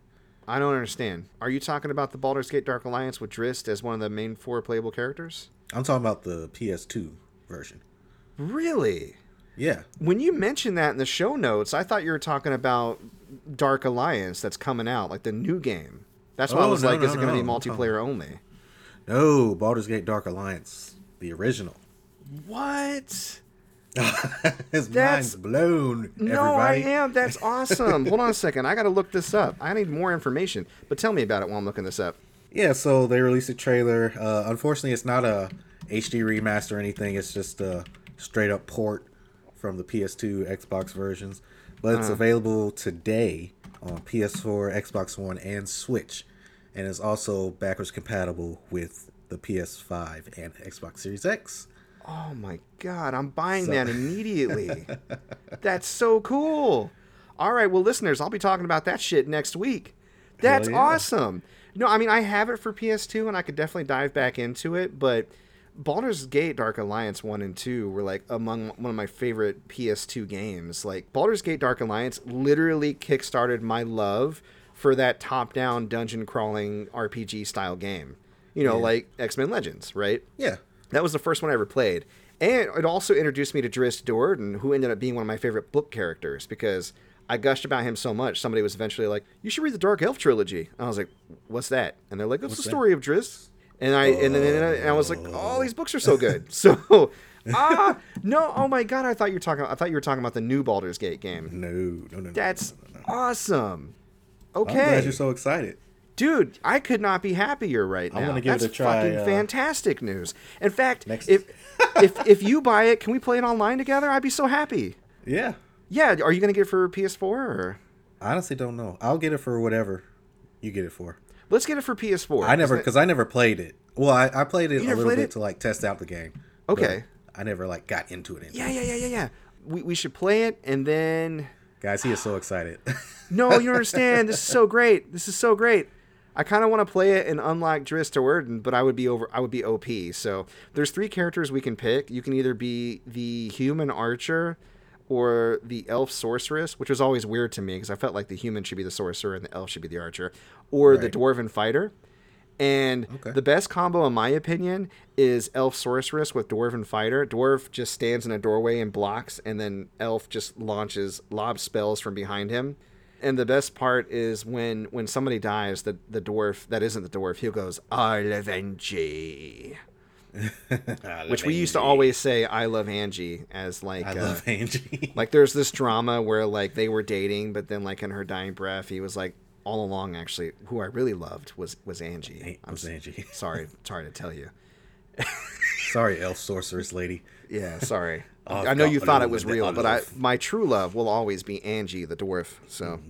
S2: I don't understand. Are you talking about the Baldur's Gate Dark Alliance with Drizzt as one of the main four playable characters?
S3: I'm talking about the PS2 version.
S2: Really?
S3: Yeah.
S2: When you mentioned that in the show notes, I thought you were talking about Dark Alliance that's coming out, like the new game. That's why I
S3: Oh,
S2: was
S3: no,
S2: like,
S3: no,
S2: is it going to
S3: no.
S2: be multiplayer only?
S3: No, Baldur's Gate Dark Alliance, the original.
S2: What?
S3: His
S2: That's-
S3: mind's blown.
S2: No, I am. That's awesome. Hold on a second. I got to look this up. I need more information. But tell me about it while I'm looking this up.
S3: Yeah, so they released a trailer. Uh, unfortunately, it's not a HD remaster or anything. It's just a straight up port from the PS2, Xbox versions. But it's available today on PS4, Xbox One, and Switch, and is also backwards compatible with the PS5 and Xbox Series X.
S2: Oh my god, I'm buying that immediately. That's so cool. All right, well, listeners, I'll be talking about that shit next week. That's
S3: yeah.
S2: awesome. No, I mean, I have it for PS2 and I could definitely dive back into it, but Baldur's Gate Dark Alliance 1 and 2 were like among one of my favorite PS2 games. Like, Baldur's Gate Dark Alliance literally kickstarted my love for that top down dungeon crawling RPG style game. You know,
S3: Yeah.
S2: like X Men Legends, right?
S3: Yeah.
S2: That was the first one I ever played. And it also introduced me to Drizzt Do'Urden, who ended up being one of my favorite book characters because I gushed about him so much. Somebody was eventually like, "You should read the Dark Elf trilogy." And I was like, "What's that?" And they're like, "It's the
S3: that?
S2: story of Drizzt." And I and then and I, and I was like, "Oh, these books are so good." So, ah, no, oh my god, I thought you were talking. I thought you were talking about the new Baldur's Gate game.
S3: No, no, no.
S2: That's
S3: no, no, no.
S2: awesome.
S3: I'm
S2: Okay,
S3: glad you're so excited.
S2: Dude, I could not be happier right now.
S3: I'm gonna give it
S2: That's
S3: a try,
S2: fucking
S3: uh,
S2: fantastic news. In fact,
S3: next-
S2: if if if you buy it, can we play it online together? I'd be so happy.
S3: Yeah.
S2: Yeah, are you gonna get it for PS4 or
S3: Honestly, don't know. I'll get it for whatever you get it for.
S2: let's get it for PS4?
S3: I never, because I never played it. Well, I, I played it a little bit
S2: it?
S3: to like test out the game.
S2: Okay.
S3: I never like got into it.
S2: Yeah, yeah, yeah, yeah, yeah. We we should play it and then.
S3: Guys, he is so excited.
S2: No, you don't understand. This is so great. This is so great. I kind of want to play it and unlock Drizzt Do'Urden, but I would be over. I would be OP. So there's three characters we can pick. You can either be the human archer, or the elf sorceress, which was always weird to me because I felt like the human should be the sorcerer and the elf should be the archer, or the
S3: Right.
S2: dwarven fighter. And
S3: Okay.
S2: the best combo, in my opinion, is elf sorceress with dwarven fighter. Dwarf just stands in a doorway and blocks, and then elf just launches lob spells from behind him. And the best part is when when somebody dies, the the dwarf that isn't the dwarf, he goes, "I love Angie," which we used to always say, "I love Angie" as like
S3: I
S2: uh,
S3: love Angie.
S2: like there's this drama where like they were dating, but then like in her dying breath, he was like, all along, actually, who I really loved was was Angie. I'm
S3: was Angie.
S2: sorry, sorry to tell you.
S3: Sorry, elf sorceress lady.
S2: Yeah, sorry.
S3: Oh,
S2: I know you thought it was real, but I, my true love will always be Angie the dwarf. So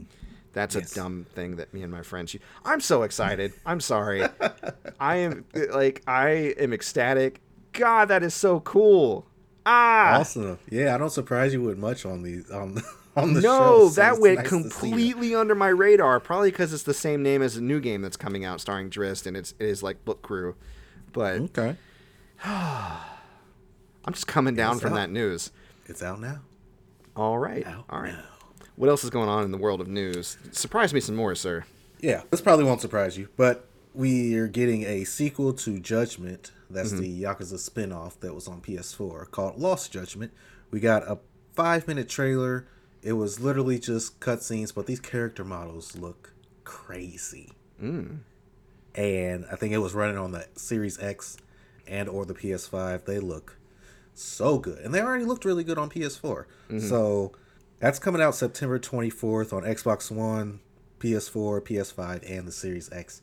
S2: that's
S3: Mm-hmm. Yes.
S2: a dumb thing that me and my friends. I'm so excited. I'm sorry. I am like I am ecstatic. God, that is so cool. Ah,
S3: Awesome. Yeah, I don't surprise you with much on these on on the show.
S2: no,
S3: so
S2: that went
S3: nice to see that.
S2: completely under my radar. Probably because it's the same name as a new game that's coming out starring Drizzt, and it's it is like Book Crew. But
S3: Okay,
S2: I'm just coming down
S3: It's
S2: from
S3: out.
S2: that news.
S3: it's out now.
S2: All right,
S3: Out
S2: all right.
S3: now.
S2: What else is going on in the world of news? Surprise me some more, sir.
S3: Yeah, this probably won't surprise you, but we are getting a sequel to Judgment. That's
S2: Mm-hmm.
S3: the Yakuza spin-off that was on PS4 called Lost Judgment. We got a five-minute trailer. It was literally just cutscenes, but these character models look crazy.
S2: Mm.
S3: And I think it was running on the Series X and or the PS5. They look so good, and they already looked really good on PS4. So that's coming out September 24th on Xbox One, PS4, PS5, and the Series X.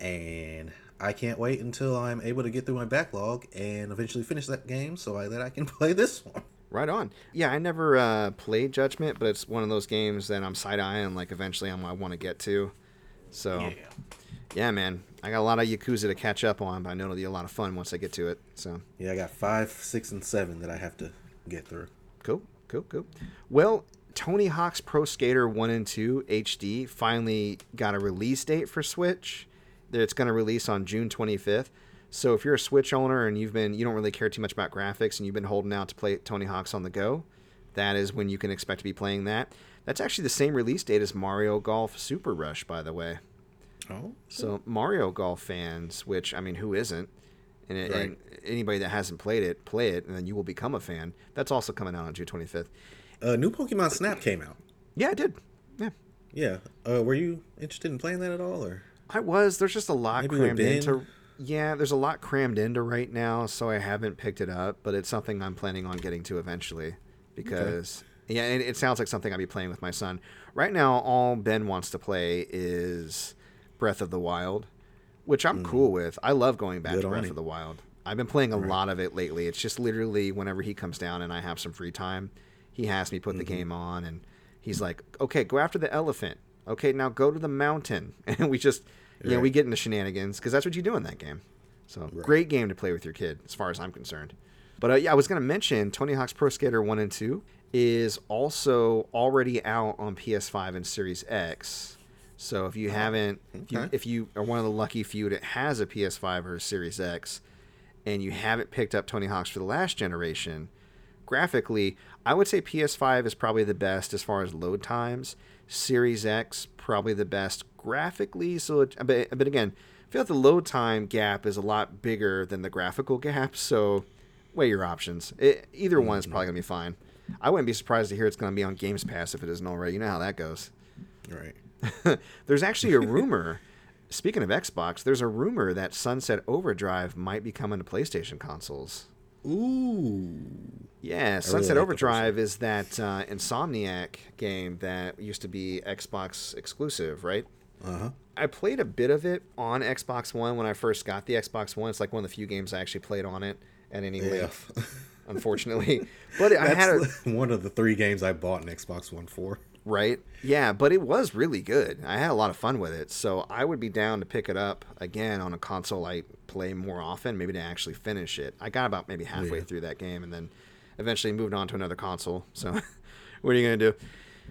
S3: And I can't wait until I'm able to get through my backlog and eventually finish that game so I, that I can play this one.
S2: Right on. Yeah, I never uh, played Judgment, but it's one of those games that I'm side eyeing. Like eventually, I'm, I want to get to. So yeah. yeah. man, I got a lot of Yakuza to catch up on, but I know it'll be a lot of fun once I get to it. So
S3: Yeah, I got five, six, and seven that I have to get through.
S2: cool, cool, cool. Well, Tony Hawk's Pro Skater One and Two HD finally got a release date for Switch. That It's going to release on June 25th. So if you're a Switch owner and you've been you don't really care too much about graphics and you've been holding out to play Tony Hawk's on the go, that is when you can expect to be playing that. That's actually the same release date as Mario Golf Super Rush, by the way.
S3: Oh,
S2: So Mario Golf fans, which I mean, who isn't? And, it, and anybody that hasn't played it, play it, and then you will become a fan. That's also coming out on June 25th.
S3: uh, new Pokemon Snap came out.
S2: Yeah, I did. Yeah,
S3: Yeah, uh, were you interested in playing that at all, or?
S2: I was. There's just a lot
S3: Maybe
S2: crammed into. Yeah, there's a lot crammed into right now, so I haven't picked it up. But it's something I'm planning on getting to eventually, because yeah, it, it sounds like something I'd be playing with my son. Right now, all Ben wants to play is Breath of the Wild, which I'm cool with. I love going back
S3: Mm. Good
S2: to Breath of the Wild. I've been playing a lot of it lately. It's just literally whenever he comes down and I have some free time, he has me put the
S3: Mm-hmm.
S2: game on, and he's like, "Okay, go after the elephant. Okay, now go to the mountain." And we just, you know, we
S3: Right.
S2: get into shenanigans because that's what you do in that game. So great game to play with your kid, as far as I'm concerned. But uh, yeah, I was going to mention Tony Hawk's Pro Skater One and Two is also already out on PS5 and Series X. So if you oh, haven't, if, you,
S3: okay.
S2: if you are one of the lucky few that has a PS5 or a Series X, and you haven't picked up Tony Hawk's for the last generation, graphically, I would say PS5 is probably the best as far as load times. Series X probably the best graphically. So, it, uh, but, but again, I feel like the load time gap is a lot bigger than the graphical gap. So, weigh your options. It, either one is probably mm-hmm. gonna be fine. I wouldn't be surprised to hear it's gonna be on Games Pass if it isn't already. You know how that goes.
S3: Right.
S2: there's actually a rumor. speaking of Xbox, there's a rumor that Sunset Overdrive might be coming to PlayStation consoles.
S3: Ooh.
S2: Yeah, Sunset
S3: like
S2: Overdrive is that uh, Insomniac game that used to be Xbox exclusive, right?
S3: Uh huh.
S2: I played a bit of it on Xbox One when I first got the Xbox One. It's like one of the few games I actually played on it at any
S3: Yeah.
S2: length, unfortunately. But I had a
S3: one of the three games I bought an Xbox One for.
S2: Right, yeah. But it was really good. I had a lot of fun with it, so I would be down to pick it up again on a console I play more often, maybe to actually finish it. I got about maybe halfway
S3: Yeah.
S2: through that game, and then eventually moved on to another console. So, what are you gonna do?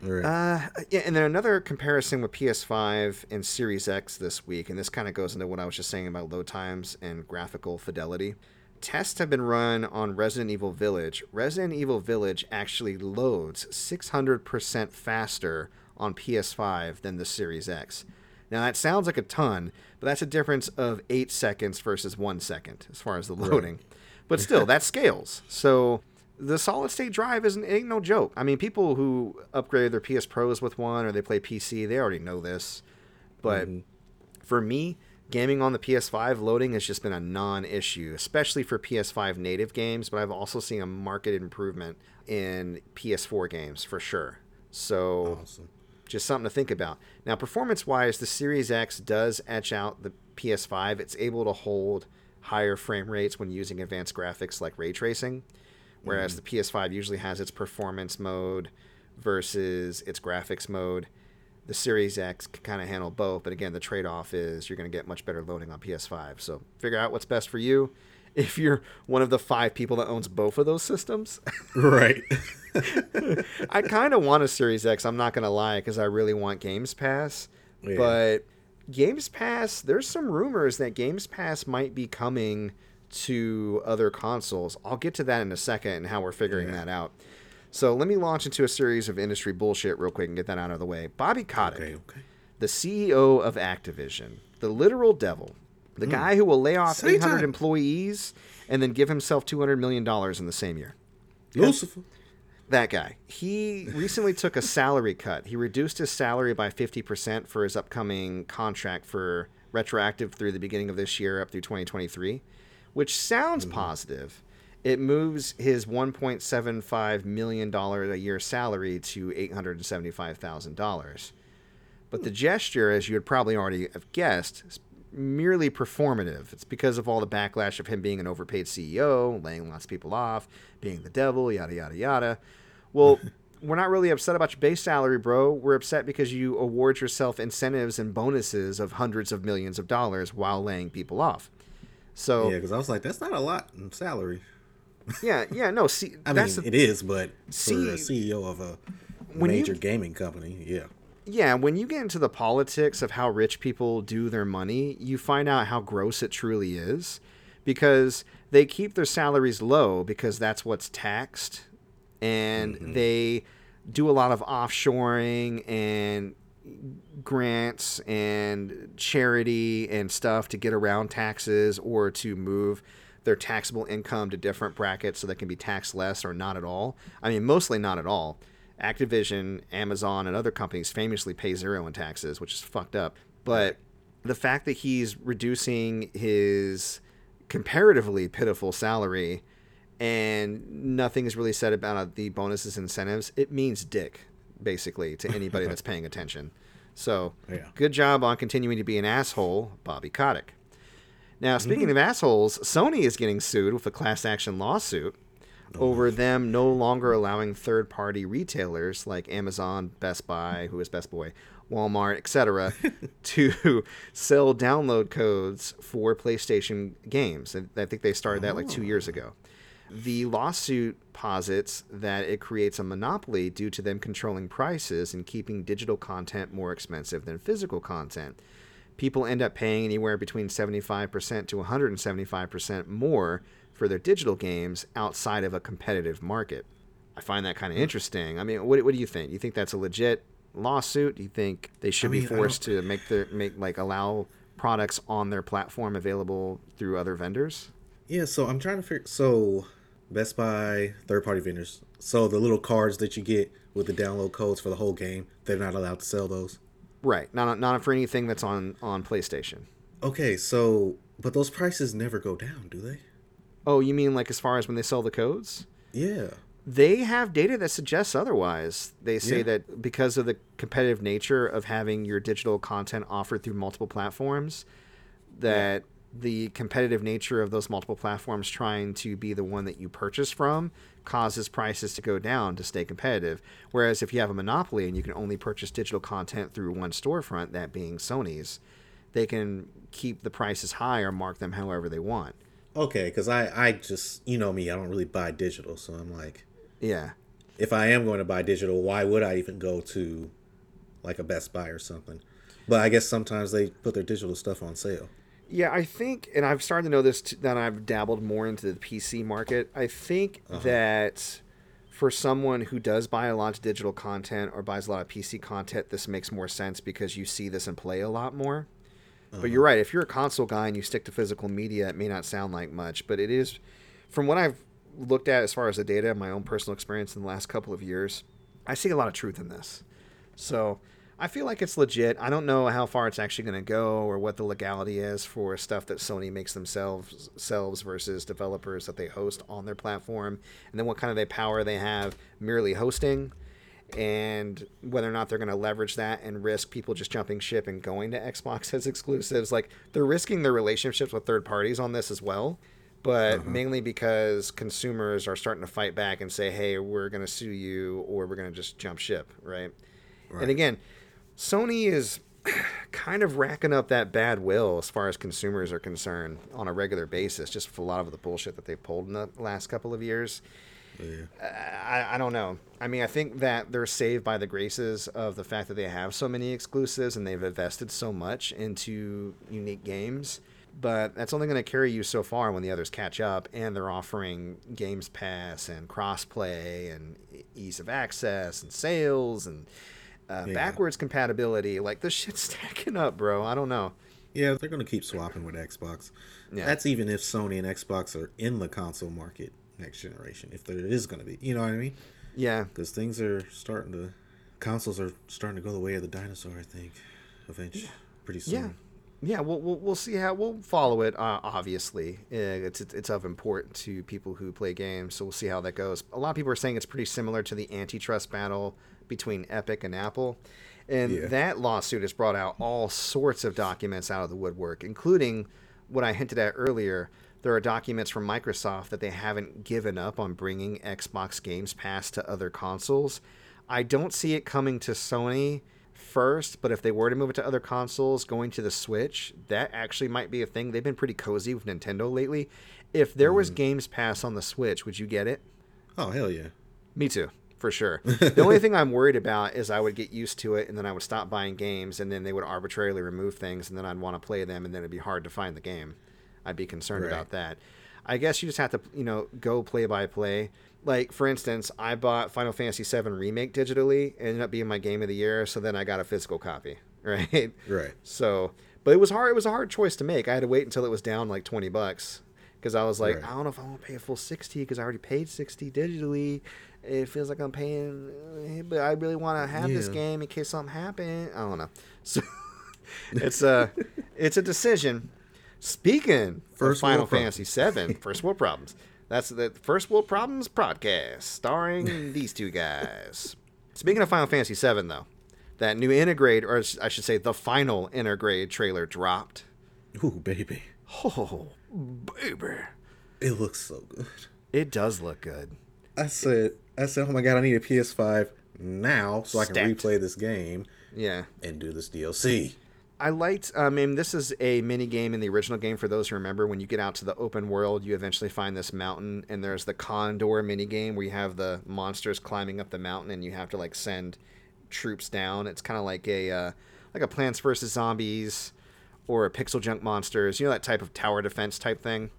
S3: Right.
S2: Uh, yeah, and then another comparison with PS5 and Series X this week, and this kind of goes into what I was just saying about load times and graphical fidelity. Tests have been run on Resident Evil Village. Resident Evil Village actually loads 600% faster on PS5 than the Series X. Now, that sounds like a ton, but that's a difference of 8 seconds versus 1 second as far as the loading. But still, that scales. So the solid state drive isn't ain't no joke. I mean, people who upgrade their PS Pros with one or they play PC, they already know this. But mm-hmm. for me, gaming on the PS5 loading has just been a non-issue, especially for PS5 native games. But I've also seen a market improvement in PS4 games for sure. So
S3: awesome.
S2: Just something to think about. Now, performance wise, the Series X does etch out the PS5. It's able to hold higher frame rates when using advanced graphics like ray tracing, whereas
S3: Mm-hmm.
S2: the PS5 usually has its performance mode versus its graphics mode. The Series X can kind of handle both, but again, the trade off is you're going to get much better loading on PS5. So figure out what's best for you. If you're one of the five people that owns both of those systems,
S3: Right.
S2: I kind of want a Series X. I'm not gonna lie, because I really want Games Pass.
S3: Yeah.
S2: But Games Pass, there's some rumors that Games Pass might be coming to other consoles. I'll get to that in a second and how we're figuring
S3: Yeah.
S2: that out. So let me launch into a series of industry bullshit real quick and get that out of the way. Bobby Kotick,
S3: okay. Okay.
S2: the CEO of Activision, the literal devil, the hmm. guy who will lay off
S3: Satan.
S2: 800 employees and then give himself 200 million dollars in the same year.
S3: Lucifer.
S2: That guy. He recently took a salary cut. He reduced his salary by 50% for his upcoming contract for retroactive through the beginning of this year up through 2023, which sounds mm-hmm. positive. It moves his $1.75 million a year salary to $875,000. But the gesture, as you would probably already have guessed, is merely performative. It's because of all the backlash of him being an overpaid CEO, laying lots of people off, being the devil, yada, yada, yada. Well, we're not really upset about your base salary, bro. We're upset because you award yourself incentives and bonuses of hundreds of millions of dollars while laying people off. So,
S3: Yeah,
S2: yeah,
S3: because I was like, that's not a lot in salary.
S2: Yeah, yeah, no, see,
S3: I
S2: that's
S3: mean,
S2: the,
S3: it is, but
S2: See,
S3: for a CEO of a
S2: when you-
S3: major gaming company, yeah.
S2: yeah, when you get into the politics of how rich people do their money, you find out how gross it truly is because they keep their salaries low because that's what's taxed and mm-hmm. they do a lot of offshoring and grants and charity and stuff to get around taxes or to move their taxable income to different brackets so they can be taxed less or not at all. I mean, mostly not at all. Activision, Amazon, and other companies famously pay zero in taxes, which is fucked up. But the fact that he's reducing his comparatively pitiful salary and nothing is really said about the bonuses and incentives, it means dick, basically, to anybody that's paying attention. So,
S3: Yeah.
S2: good job on continuing to be an asshole, Bobby Kotick. Now, mm-hmm. speaking of assholes, Sony is getting sued with a class action lawsuit over them no longer allowing third party retailers like Amazon, Best Buy, who is Best Boy, Walmart, etc., to sell download codes for PlayStation games. And I think they started that like two years ago. Oh. The lawsuit posits that it creates a monopoly due to them controlling prices and keeping digital content more expensive than physical content. People end up paying anywhere between 75% to 175% more for their digital games outside of a competitive market. I find that kind of hmm. interesting. I mean, what, what do you think? You think that's a legit lawsuit? Do you think they should
S3: I mean,
S2: be forced to make their make like allow products on their platform available through other vendors?
S3: Yeah, so I'm trying to figure. So, Best Buy, third party vendors. So, the little cards that you get with the download codes for the whole game, they're not allowed to sell those.
S2: Right. Not not for anything that's on on PlayStation.
S3: Okay, so, but those prices never go down, do they?
S2: Oh, you mean like as far as when they sell the codes?
S3: Yeah.
S2: They have data that suggests otherwise. They say
S3: Yeah.
S2: that because of the competitive nature of having your digital content offered through multiple platforms, that the competitive nature of those multiple platforms trying to be the one that you purchase from causes prices to go down to stay competitive. Whereas if you have a monopoly and you can only purchase digital content through one storefront, that being Sony's, they can keep the prices high or mark them however they want.
S3: Okay, because I, I just, you know me, I don't really buy digital. So, I'm like,
S2: Yeah.
S3: if I am going to buy digital, why would I even go to like a Best Buy or something? But I guess sometimes they put their digital stuff on sale.
S2: Yeah, I think, and I've started to know this t- that I've dabbled more into the PC market. I think uh-huh. that for someone who does buy a lot of digital content or buys a lot of PC content, this makes more sense because you see this in play a lot more. But you're uh-huh. right. If you're a console guy and you stick to physical media, it may not sound like much, but it is, from what I've looked at as far as the data, and my own personal experience in the last couple of years, I see a lot of truth in this. So I feel like it's legit. I don't know how far it's actually going to go or what the legality is for stuff that Sony makes themselves selves versus developers that they host on their platform, and then what kind of they power they have merely hosting. and whether or not they're going to leverage that and risk people just jumping ship and going to Xbox as exclusives. Like they're risking their relationships with third parties on this as well, but uh-huh. mainly because consumers are starting to fight back and say, "Hey, we're going to sue you or we're going to just jump ship," right? And again, Sony is kind of racking up that bad will as far as consumers are concerned on a regular basis, just for a lot of the bullshit that they've pulled in the last couple of years. Uh, I, I don't know. I mean, I think that they're saved by the graces of the fact that they have so many exclusives and they've invested so much into unique games. But that's only going to carry you so far when the others catch up, and they're offering Games Pass and crossplay and ease of access and sales and uh,
S3: Yeah.
S2: backwards compatibility. Like this shit's stacking up, bro. I don't know.
S3: Yeah, they're to keep swapping with Xbox.
S2: Yeah.
S3: That's even if Sony and Xbox are in the console market next generation. If there is to be, you know what I mean?
S2: Yeah,
S3: Because things are starting to, consoles are starting to go the way of the dinosaur. I think, eventually, pretty soon.
S2: Yeah, yeah. We'll, we'll we'll see how we'll follow it. Uh, obviously, Uh, it's it's of importance to people who play games, so we'll see how that goes. A lot of people are saying it's pretty similar to the antitrust battle between Epic and Apple, and
S3: Yeah.
S2: that lawsuit has brought out all sorts of documents out of the woodwork, including what I hinted at earlier. There are documents from Microsoft that they haven't given up on bringing Xbox Games Pass to other consoles. I don't see it coming to Sony first, but if they were to move it to other consoles, going to the Switch, that actually might be a thing. They've been pretty cozy with Nintendo lately. If there was mm-hmm. Games Pass on the Switch, would you get it?
S3: Oh hell yeah!
S2: Me too, for sure. the only thing I'm worried about is I would get used to it and then I would stop buying games and then they would arbitrarily remove things and then I'd want to play them and then it'd be hard to find the game. I'd be concerned
S3: Right.
S2: about that. I guess you just have to, you know, go play by play. Like for instance, I bought Final Fantasy VII Remake digitally. It ended up being my game of the year, so then I got a physical copy, right?
S3: Right.
S2: So, but it was hard. It was a hard choice to make. I had to wait until it was down like twenty bucks because I was like,
S3: Right.
S2: I don't know if I want to pay a full sixty because I already paid sixty digitally. It feels like I'm paying, eh, but I really want to have this game in case something happened. I don't know. So it's a it's a decision. Speaking
S3: First
S2: Final. Fantasy VII, First World Problems. That's the First World Problems podcast starring these two guys. Speaking of Final Fantasy VII, though, that new Intergrade, or I should say, the final Intergrade trailer dropped.
S3: Ooh baby,
S2: Oh, baby.
S3: it looks so good.
S2: It does look good.
S3: I said, I said, oh my god, I need a PS5 now so I can replay this game
S2: Yeah.
S3: and do this DLC.
S2: I liked. I mean, this is a mini game in the original game. For those who remember, when you get out to the open world, you eventually find this mountain, and there's the Condor mini game where you have the monsters climbing up the mountain, and you have to like send troops down. It's kind of like a uh, like a Plants vs Zombies or a PixelJunk Monsters. You know that type of tower defense type thing.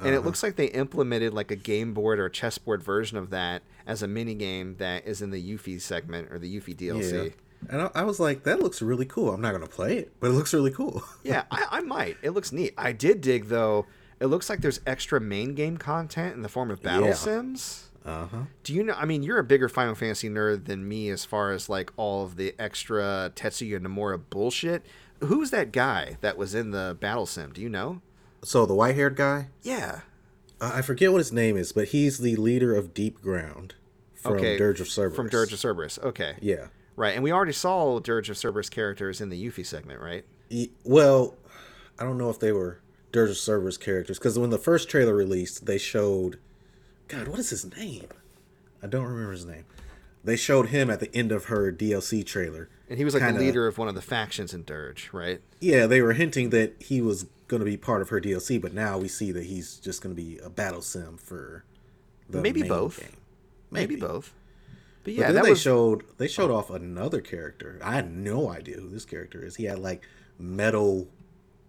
S2: And it looks like they implemented like a game board or a chessboard version of that as a mini game that is in the Yuffie segment or the Yuffie DLC.
S3: Yeah. And I, I was like, that looks really cool. I'm not gonna play it, but it looks really cool.
S2: yeah, I, I might. It looks neat. I did dig though. It looks like there's extra main game content in the form of battle
S3: Yeah.
S2: sims.
S3: Uh huh.
S2: Do you know? I mean, you're a bigger Final Fantasy nerd than me as far as like all of the extra Tetsuya Nomura bullshit. Who's that guy that was in the battle sim? Do you know?
S3: So the white-haired guy,
S2: Yeah.
S3: uh, I forget what his name is, but he's the leader of Deepground from
S2: okay.
S3: Dirge of Cerberus.
S2: From Dirge of Cerberus. Okay.
S3: Yeah.
S2: Right, and we already saw Dirge of Cerberus characters in the Yuffie segment, right?
S3: E- Well, I don't know if they were Dirge of Cerberus characters because when the first trailer released, they showed. God, what is his name? I don't remember his name. They showed him at the end of her DLC trailer.
S2: And he was like
S3: Kinda-
S2: the leader of one of the factions in Dirge, right?
S3: Yeah, they were hinting that he was going to be part of her DLC, but now we see that he's just going to be a battle sim for the
S2: Maybe both.
S3: game.
S2: Maybe, both. But
S3: But
S2: yeah,
S3: then they
S2: was
S3: showed they showed off another character. I had no idea who this character is. He had like metal,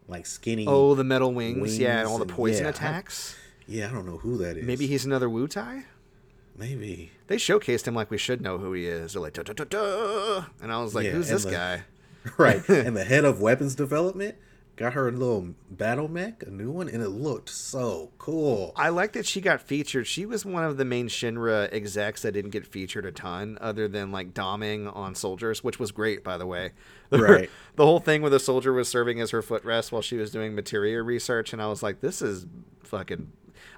S3: like skinny.
S2: oh the metal wings, yeah, and all the
S3: wings and-
S2: poison
S3: yeah, I-
S2: attacks.
S3: yeah, I don't know who that is.
S2: Maybe he's another Wutai.
S3: Maybe
S2: They showcased him like we should know who he is. They're like, duh, duh, duh, duh. and I was like,
S3: Yeah,
S2: who's this
S3: the-
S2: guy?
S3: right. and the head of weapons development got her a little battle mech, a new one, and it looked so cool.
S2: I like that she got featured. She was one of the main Shinra execs that didn't get featured a ton, other than like doming on soldiers, which was great, by the way.
S3: Right.
S2: the whole thing where the soldier was serving as her footrest while she was doing materia research, and I was like, this is fucking.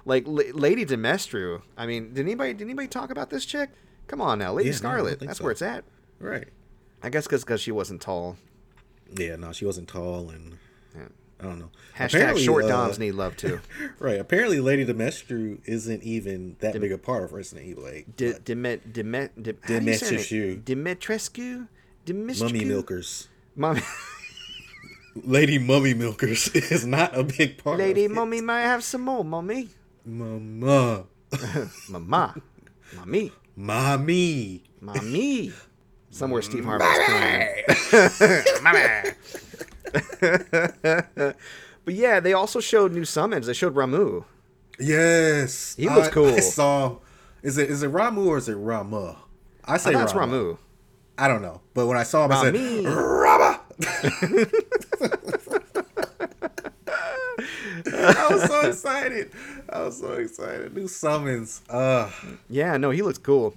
S2: Like L- Lady Demestru. I mean, did anybody did anybody talk about this chick? Come on now, Lady
S3: Yeah, no,
S2: Scarlet.
S3: think
S2: That's
S3: so.
S2: where it's at.
S3: Right.
S2: I guess because she wasn't tall.
S3: Yeah, no, she wasn't tall and
S2: Yeah.
S3: I don't know.
S2: Hashtag
S3: Apparently,
S2: short
S3: uh,
S2: doms need love too.
S3: Right. Apparently, Lady Demestru isn't even that big a part of Resident Evil 8.
S2: D- Demet Demet De- how do you say it?
S3: Dimitrescu.
S2: Dimitrescu. Dimitrescu.
S3: Mummy milkers.
S2: Mummy.
S3: Lady Mummy milkers is not a big part
S2: Lady,
S3: of it.
S2: mummy, might have some more, mummy.
S3: Mama.
S2: Mama. Mommy.
S3: Mommy.
S2: Mommy. Somewhere Steve Harvey's crying. Mommy. but yeah, they also showed new summons. They showed Ramuh.
S3: Yes.
S2: He looks
S3: I-
S2: cool.
S3: I saw. Is it is it Ramuh or is it Rama? I say
S2: I it's Ramuh.
S3: I don't know. But when I saw him, I said Rama. I was so excited. I was so excited. New summons. Uh
S2: Yeah, no, he looks cool.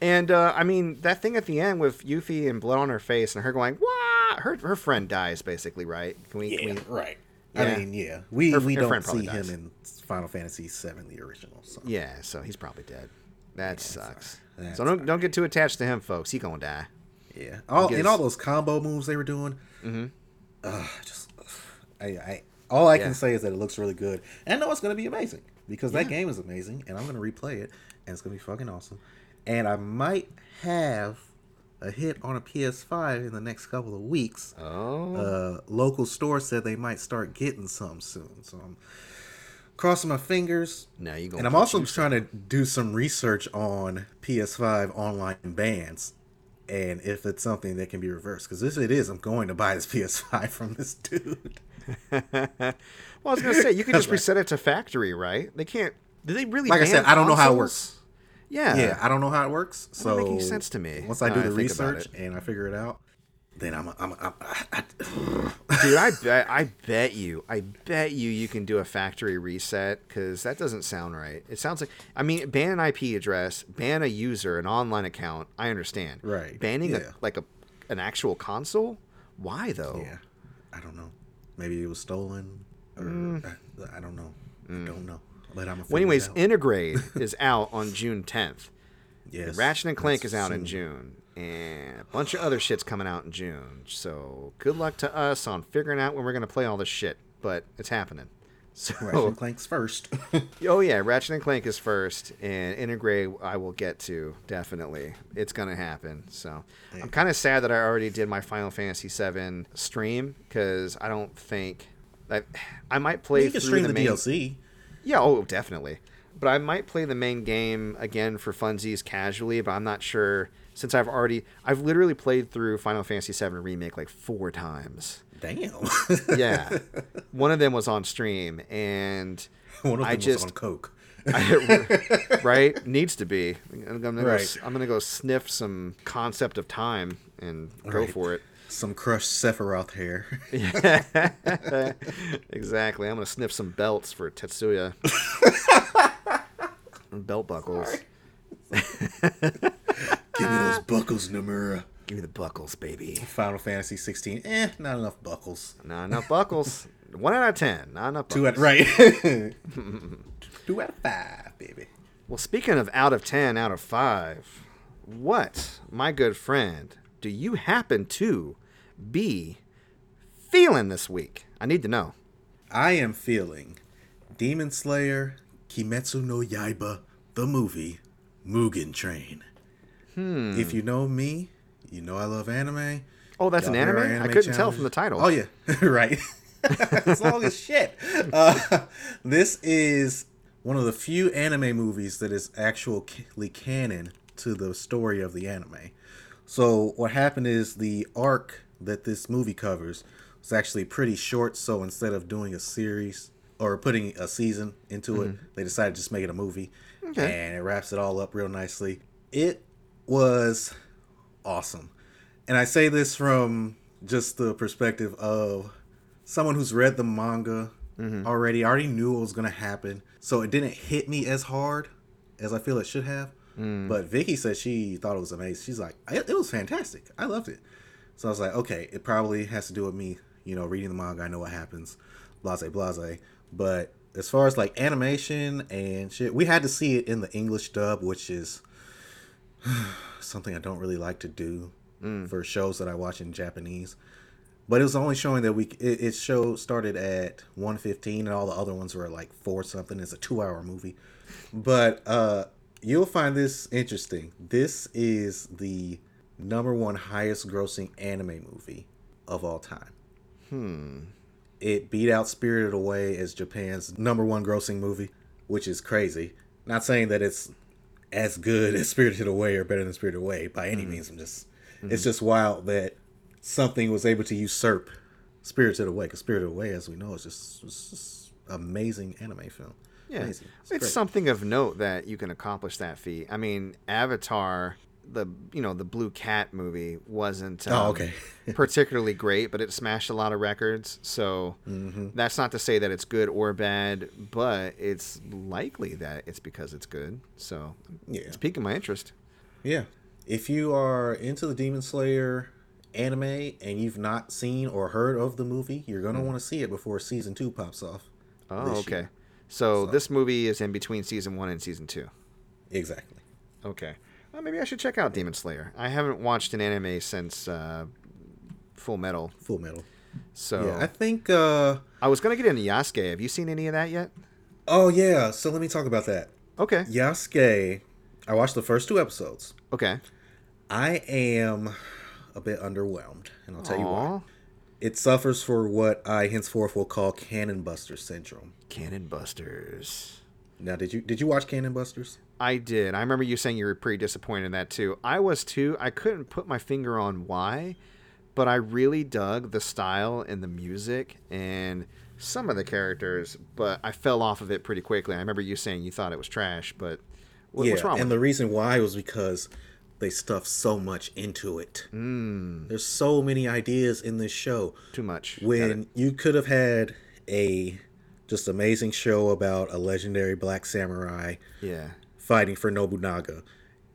S2: And uh, I mean, that thing at the end with Yuffie and blood on her face and her going, "What?" Her her friend dies basically, right? Can we? Can
S3: yeah,
S2: we
S3: right.
S2: Yeah.
S3: I mean, yeah. We
S2: Her-
S3: we
S2: her
S3: don't see him in Final Fantasy VII, the original. So.
S2: yeah, so he's probably dead. That sucks.
S3: That's
S2: so don't don't get too attached to him, folks. He gonna die.
S3: Yeah, all
S2: Because-
S3: and all those combo moves they were doing. Mm-hmm. Uh, just, I, I, all I
S2: Yeah.
S3: can say is that it looks really good, and I know it's going to be amazing because that game is amazing, and I'm going to replay it, and it's going to be fucking awesome. And I might have a hit on a PS5 in the next couple of weeks.
S2: Oh,
S3: Uh, local store said they might start getting some soon, so I'm crossing my fingers.
S2: Now you gonna.
S3: And I'm also trying to do some research on PS5 online bans and if it's something that can be reversed. Because if it is, I'm going to buy this PS5 from this dude.
S2: well, I was gonna say you can just reset it to factory, right? They can't. Did they really?
S3: Like I said, I don't know how it works.
S2: Yeah,
S3: Yeah, I don't know how it works. So
S2: Doesn't sense to me,
S3: Once I do the research and I figure it out, then I'm, I'm, I'm, I,
S2: Dude, I bet I bet you, I bet you, you can do a factory reset because that doesn't sound right. It sounds like I mean, ban an IP address, ban a user, an online account. I understand.
S3: Right,
S2: Banning
S3: yeah.
S2: a like a an actual console. Why though?
S3: yeah, I don't know. Maybe it was stolen, or
S2: Mm.
S3: I, I don't know. I don't know. But I'm.
S2: Well, anyways, Intergrade is out on June 10th.
S3: yes,
S2: Ratchet and Clank is out in. June, and a bunch of other shit's coming out in June. So good luck to us on figuring out when we're gonna play all this shit. But it's happening. So
S3: Ratchet and Clank's first.
S2: Oh yeah, Ratchet and Clank is first, and Intergrade I will get to definitely. It's gonna happen. So I'm kind of sad that I already did my Final Fantasy VII stream because I don't think that I might play
S3: you can
S2: through
S3: stream
S2: the,
S3: the,
S2: main.
S3: DLC.
S2: Yeah, oh definitely. But I might play the main game again for funsies casually, but I'm not sure since I've already I've literally played through Final Fantasy VII remake like four times.
S3: Damn.
S2: Yeah, one of them was on stream, and
S3: One of them
S2: I
S3: was
S2: just
S3: on coke.
S2: I- right needs to be i'm gonna go,
S3: Right.
S2: s- i'm gonna go sniff some concept of time and go
S3: Right.
S2: for it
S3: Some crushed Sephiroth hair.
S2: exactly i'm gonna sniff some belts for tetsuya belt buckles
S3: Give me those buckles, Nomura.
S2: give me the buckles baby
S3: Final Fantasy 16. Eh, not enough buckles.
S2: not enough buckles one out of ten not enough
S3: Two
S2: buckles.
S3: out right. Two out of five, baby.
S2: well speaking of out of ten out of five what my good friend do you happen to be feeling this week i need to know
S3: I am feeling Demon Slayer, Kimetsu no Yaiba, the movie, Mugen Train.
S2: Hmm.
S3: If you know me, you know I love anime.
S2: Oh, that's an
S3: Y'all hear
S2: anime?
S3: our
S2: I couldn't tell from the title.
S3: Oh yeah, right. it's long as shit. Uh, this is one of the few anime movies that is actually canon to the story of the anime. So what happened is the arc that this movie covers was actually pretty short. So instead of doing a series or putting a season into it, they decided to just make it a movie,
S2: Okay.
S3: and it wraps it all up real nicely. It was awesome. And I say this from just the perspective of someone who's read the manga mm-hmm. already, already knew what was going to happen. So it didn't hit me as hard as I feel it should have. Mm. But Vicky said she thought it was amazing. She's like, it, it was fantastic. I loved it. So I was like, okay, it probably has to do with me, you know, reading the manga. I know what happens, blase, blase. But as far as like animation and shit, we had to see it in the English dub, which is something I don't really like to do for shows that I watch in Japanese. But it was only showing that we it, it show started at 1:15 and all the other ones were like 4 something. It's a 2-hour movie. But uh you'll find this interesting. This is the number 1 highest grossing anime movie of all time. Hmm. It beat out Spirited Away as Japan's number 1 grossing movie, which is crazy. Not saying that it's as good as Spirited Away or better than Spirited Away by any mm-hmm. means. I'm just it's mm-hmm. just wild that something was able to usurp Spirited Away. Because Spirited Away, as we know, is just, it's just amazing anime film.
S2: Yeah,
S3: Amazing.
S2: it's,
S3: great.
S2: something of note that you can accomplish that feat. I mean, Avatar, the you know the Blue Cat movie wasn't um,
S3: Oh, okay.
S2: particularly great, but it smashed a lot of records. So
S3: Mm-hmm.
S2: that's not to say that it's good or bad, but it's likely that it's because it's good. So
S3: Yeah.
S2: it's piquing my interest.
S3: Yeah. If you are into the Demon Slayer anime and you've not seen or heard of the movie, you're gonna want to see it before season two pops off.
S2: Oh, okay. So,
S3: So-
S2: this movie is in between season one and season two.
S3: Exactly.
S2: Okay. Well, maybe I should check out Demon Slayer. I haven't watched an anime since uh, Full Metal.
S3: Full Metal.
S2: So
S3: Yeah, I think. uh
S2: I was gonna get into Yasuke. Have you seen any of that yet?
S3: Oh yeah. So let me talk about that.
S2: Okay.
S3: Yasuke. I watched the first two episodes.
S2: Okay.
S3: I am a bit underwhelmed, and I'll tell you why. It suffers for what I henceforth will call Cannon Buster syndrome.
S2: Cannon Busters.
S3: Now, did you did you watch Cannon Busters?
S2: I did. I remember you saying you were pretty disappointed in that too. I was too. I couldn't put my finger on why, but I really dug the style and the music and some of the characters, but I fell off of it pretty quickly. I remember you saying you thought it was trash, but what,
S3: yeah,
S2: what's wrong
S3: and the
S2: it?
S3: reason why was because they stuffed so much into it. Mm. There's so many ideas in this show.
S2: Too much.
S3: When you could have had a just amazing show about a legendary black samurai
S2: Yeah.
S3: fighting for Nobunaga.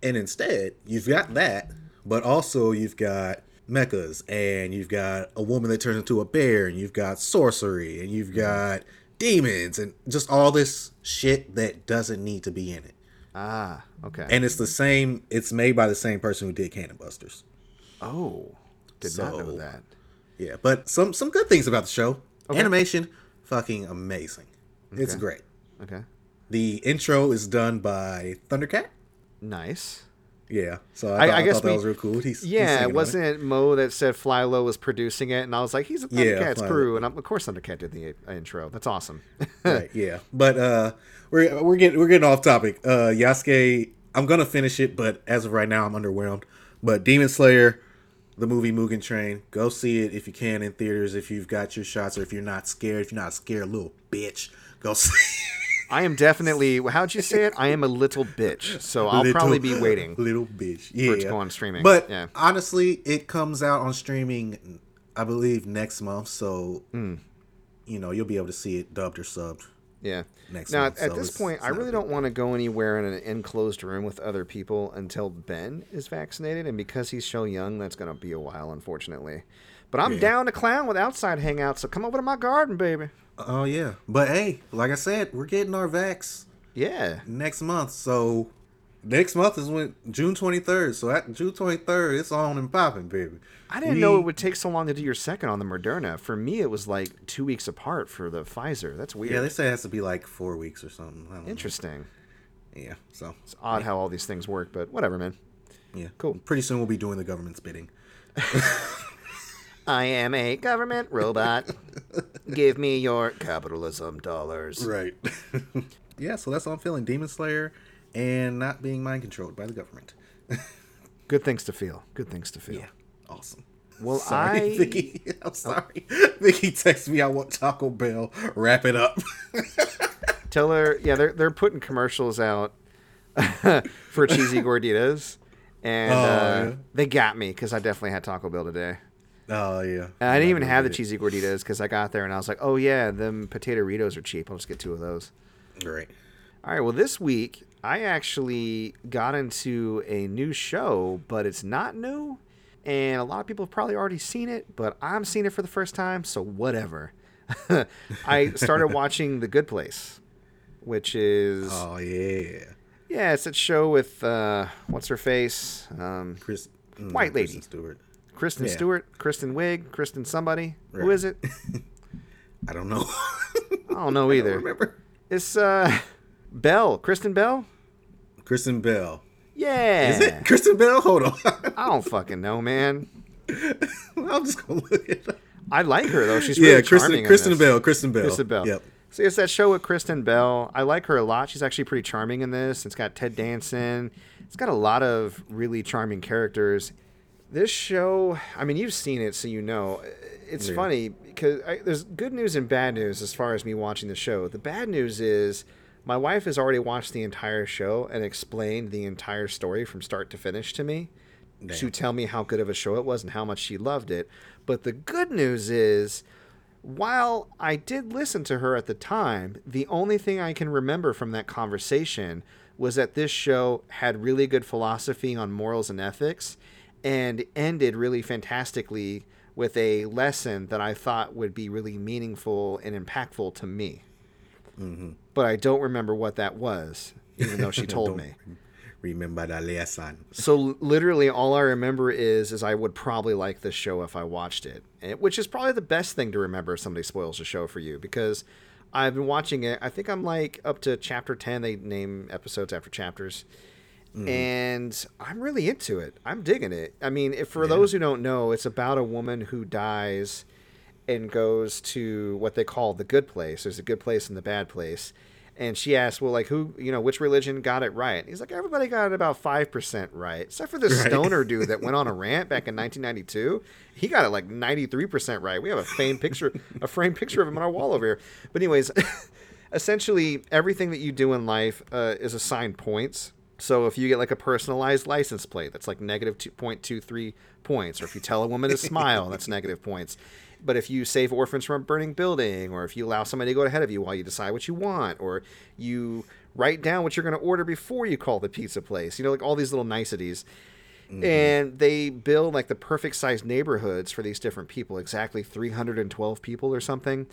S3: And instead, you've got that, but also you've got mechas and you've got a woman that turns into a bear and you've got sorcery and you've got demons and just all this shit that doesn't need to be in it.
S2: Ah, okay.
S3: And it's the same it's made by the same person who did Cannon Busters.
S2: oh, did not know that.
S3: Yeah, but some some good things about the show. Animation fucking amazing. It's great.
S2: Okay.
S3: The intro is done by Thundercat.
S2: Nice.
S3: Yeah, so I,
S2: I-
S3: thought,
S2: I
S3: I
S2: guess
S3: thought that
S2: we-
S3: was real cool. He's, he's
S2: Yeah, it wasn't it Mo that said FlyLo was producing it, and I was like, he's a
S3: Yeah,
S2: Thundercats
S3: Fly
S2: crew, and I'm, of course Thundercat did the uh, intro. That's awesome.
S3: right, yeah. But uh we're we're getting we're getting off topic. Uh Yasuke, I'm gonna finish it, but as of right now I'm underwhelmed. But Demon Slayer, the movie Mugen Train, go see it if you can in theaters, if you've got your shots, or if you're not scared, if you're not scared, little bitch, go see
S2: I am definitely. How'd you say it? I am a little bitch, so I'll
S3: Little-
S2: probably be waiting.
S3: Little bitch. Yeah.
S2: it to go on streaming.
S3: But
S2: Yeah.
S3: honestly, it comes out on streaming I believe next month, so
S2: Hmm.
S3: you know, you'll be able to see it dubbed or subbed.
S2: Yeah.
S3: next
S2: now,
S3: month,
S2: at
S3: so
S2: this point, I really don't want to go anywhere in an enclosed room with other people until Ben is vaccinated, and because he's so young, that's going to be a while, unfortunately. But I'm
S3: Yeah.
S2: down to clown with outside hangouts, so come over to my garden, baby.
S3: Oh yeah. But hey, like I said, we're getting our vax
S2: Yeah.
S3: next month. So next month is when June twenty third. So at June twenty third, it's on and popping, baby.
S2: I didn't
S3: We-
S2: know it would take so long to do your second on the Moderna. For me, it was like two weeks apart for the Pfizer. That's weird.
S3: Yeah, they say it has to be like four weeks or something. I don't know.
S2: Interesting.
S3: Yeah. So
S2: It's odd how all these things work, but whatever, man.
S3: yeah.
S2: Cool.
S3: Pretty soon we'll be doing the government's bidding.
S2: I am a government robot. Give me your capitalism dollars.
S3: Right. yeah. So that's how I'm feeling. Demon Slayer and not being mind controlled by the government.
S2: Good things to feel. Good things to feel.
S3: Yeah. Awesome.
S2: Well,
S3: Sorry,
S2: I
S3: Vicky. I'm sorry. Vicky texted me. I want Taco Bell. Wrap it up.
S2: tell her. Yeah, they're they're putting commercials out for cheesy gorditas, and
S3: Oh,
S2: uh,
S3: yeah.
S2: they got me because I definitely had Taco Bell today.
S3: oh yeah.
S2: And I didn't even
S3: Yeah,
S2: have the cheesy gorditas because I got there and I was like, oh yeah, them potato Ritos are cheap. I'll just get two of those.
S3: Great.
S2: All right. Well, this week I actually got into a new show, but it's not new, and a lot of people have probably already seen it, but I'm seeing it for the first time, so whatever. I started watching The Good Place, which is
S3: Oh yeah,
S2: yeah, it's that show with uh, what's her face, um,
S3: Chris. mm,
S2: White lady.
S3: Kristen Stewart.
S2: Kristen
S3: Yeah.
S2: Stewart, Kristen Wiig, Kristen somebody. Who
S3: Right.
S2: is it?
S3: I don't know.
S2: I don't know
S3: I
S2: either.
S3: don't remember.
S2: It's uh, Bell, Kristen Bell.
S3: Kristen Bell.
S2: Yeah.
S3: Is it Kristen Bell? Hold on.
S2: I don't fucking know, man.
S3: I'm just gonna look it up.
S2: I like her though. She's
S3: Yeah, Kristen.
S2: charming in
S3: Kristen. Bell. Kristen Bell.
S2: Kristen Bell.
S3: Yep.
S2: So it's that show with Kristen Bell. I like her a lot. She's actually pretty charming in this. It's got Ted Danson. It's got a lot of really charming characters. This show, I mean, you've seen it, so you know. It's
S3: Yeah.
S2: funny because I, there's good news and bad news as far as me watching the show. The bad news is my wife has already watched the entire show and explained the entire story from start to finish to me to tell me how good of a show it was and how much she loved it. But the good news is, while I did listen to her at the time, the only thing I can remember from that conversation was that this show had really good philosophy on morals and ethics and ended really fantastically with a lesson that I thought would be really meaningful and impactful to me. Mm-hmm. But I don't remember what that was, even though she told me.
S3: Remember that lesson.
S2: So literally, all I remember is is I would probably like this show if I watched it, and- which is probably the best thing to remember if somebody spoils a show for you because I've been watching it. I think I'm like up to chapter ten. They name episodes after chapters, mm-hmm. and I'm really into it. I'm digging it. I mean, if for those who don't know, it's about a woman who dies and goes to what they call the good place. There's a good place and the bad place. And she asks, well, like, who, you know, which religion got it right? He's like, everybody got it about 5% right, except for the stoner dude that went on a rant back in 1992. He got it like 93% right. We have a framed picture, a framed picture of him on our wall over here. But, anyways, essentially, everything that you do in life uh, is assigned points. So if you get like a personalized license plate, that's like negative 2.23 points. Or if you tell a woman to smile, that's negative points. But if you save orphans from a burning building, or if you allow somebody to go ahead of you while you decide what you want, or you write down what you're going to order before you call the pizza place, you know, like all these little niceties. Mm-hmm. And they build like the perfect sized neighborhoods for these different people, exactly 312 people or something.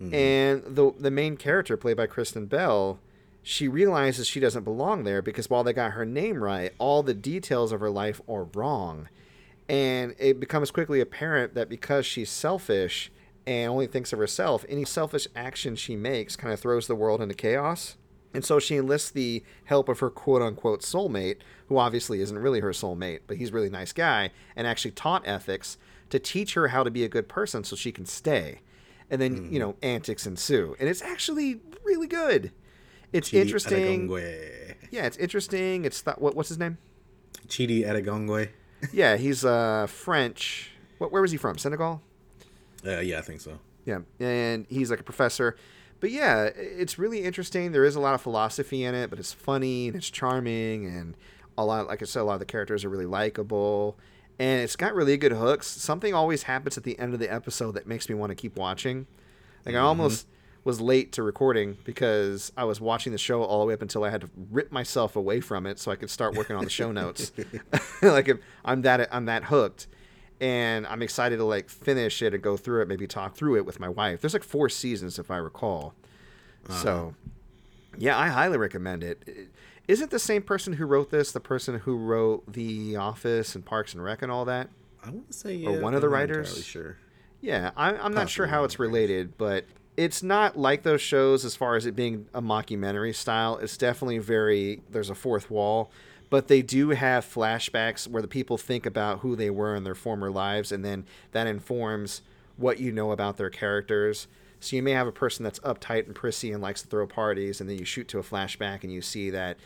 S2: Mm-hmm. And the the main character, played by Kristen Bell, she realizes she doesn't belong there because while they got her name right, all the details of her life are wrong. And it becomes quickly apparent that because she's selfish and only thinks of herself, any selfish action she makes kind of throws the world into chaos. And so she enlists the help of her quote unquote soulmate, who obviously isn't really her soulmate, but he's a really nice guy, and actually taught ethics to teach her how to be a good person so she can stay. And then, you mm-hmm. know, antics ensue. And it's actually really good. It's
S3: Chidi
S2: interesting. Yeah, it's interesting. It's th- what, what's his name?
S3: Chidi Adegongwe.
S2: Yeah, he's uh, French. What, where was he from? Senegal?
S3: Uh, yeah, I think so.
S2: Yeah, and he's like a professor. But yeah, it's really interesting. There is a lot of philosophy in it, but it's funny and it's charming, and a lot, like I said, a lot of the characters are really likable, and it's got really good hooks. Something always happens at the end of the episode that makes me want to keep watching. Like I almost was late to recording because I was watching the show all the way up until I had to rip myself away from it so I could start working on the show notes. like if I'm that I'm that hooked and I'm excited to like finish it and go through it, maybe talk through it with my wife. There's like four seasons if I recall. Uh-huh. So, yeah, I highly recommend it. It- Isn't the same person who wrote this the person who wrote The Office and Parks and Rec and all that?
S3: I want to say yeah.
S2: Or one of the
S3: I'm not
S2: writers?
S3: Sure.
S2: Yeah, I, I'm not sure how it's
S3: of the writers.
S2: related, but it's not like those shows as far as it being a mockumentary style. It's definitely very, there's a fourth wall, but they do have flashbacks where the people think about who they were in their former lives, and then that informs what you know about their characters. So you may have a person that's uptight and prissy and likes to throw parties, and then you shoot to a flashback and you see that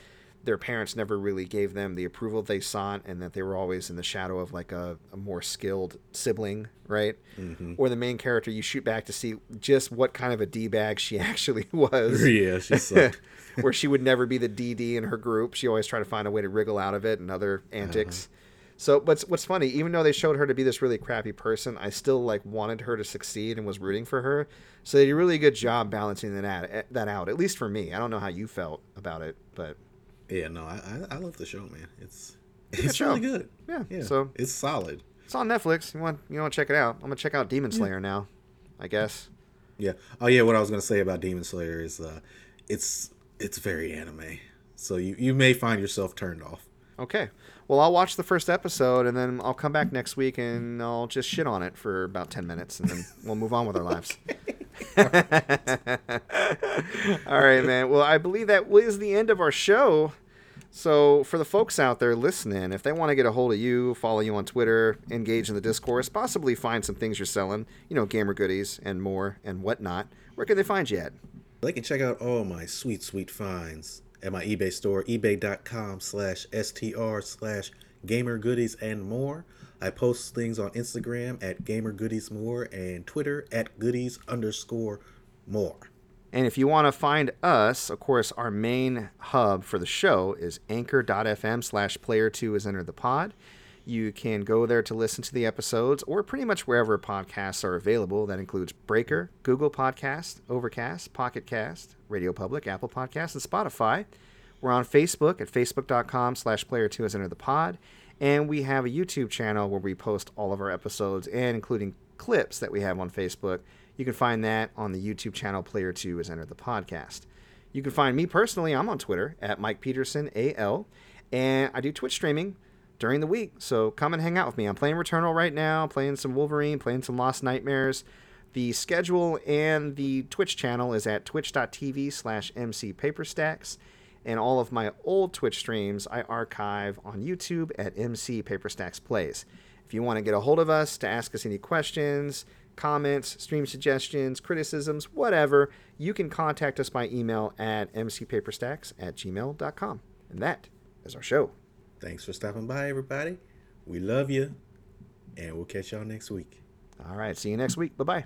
S2: their parents never really gave them the approval they sought and that they were always in the shadow of like a, a more skilled sibling right? Mm-hmm. Or the main character you shoot back to see just what kind of a d-bag she actually was.
S3: Yeah, she sucked.
S2: where she would never be the dd in her group. She always tried to find a way to wriggle out of it and other antics. Uh-huh. So what's what's funny even though they showed her to be this really crappy person i still like wanted her to succeed and was rooting for her. So they did a really good job balancing that that out at least for me. I don't know how you felt about it but
S3: yeah, no, I, I I love the show, man. It's
S2: good
S3: it's really good.
S2: Yeah,
S3: yeah.
S2: so-
S3: it's solid.
S2: It's on Netflix. You want you want to check it out? I'm gonna check out Demon Slayer now. I guess.
S3: Yeah. Oh yeah. What I was gonna say about Demon Slayer is, uh, it's it's very anime, so you you may find yourself turned off.
S2: Okay. Well, I'll watch the first episode and then I'll come back next week and I'll just shit on it for about 10 minutes and then we'll move on with our lives. All right, man. Well, I believe that is the end of our show. So, for the folks out there listening, if they want to get a hold of you, follow you on Twitter, engage in the discourse, possibly find some things you're selling, you know, gamer goodies and more and whatnot, where can they find you at?
S3: They can check out all my sweet, sweet finds at my eBay store, ebay.com slash str slash gamer goodies and more. I post things on Instagram at gamer goodies more and Twitter at goodies underscore more.
S2: And if you want to find us, of course, our main hub for the show is anchor.fm slash player two is entered the pod. You can go there to listen to the episodes or pretty much wherever podcasts are available. That includes Breaker, Google Podcast, Overcast, Pocket Cast, Radio Public, Apple Podcasts, and Spotify. We're on Facebook at facebook.com slash player two is entered the pod. And we have a YouTube channel where we post all of our episodes and including clips that we have on Facebook. You can find that on the YouTube channel Player 2 has entered the podcast. You can find me personally, I'm on Twitter at Mike Peterson AL, and I do Twitch streaming during the week. So come and hang out with me. I'm playing Returnal right now, playing some Wolverine, playing some Lost Nightmares. The schedule and the Twitch channel is at twitch.tv slash mcpaperstacks. And all of my old Twitch streams I archive on YouTube at MC Paperstacks Plays. If you want to get a hold of us to ask us any questions, comments, stream suggestions, criticisms, whatever, you can contact us by email at mcpaperstacks at gmail.com. And that is our show.
S3: Thanks for stopping by, everybody. We love you, and we'll catch y'all next week.
S2: All right. See you next week. Bye bye.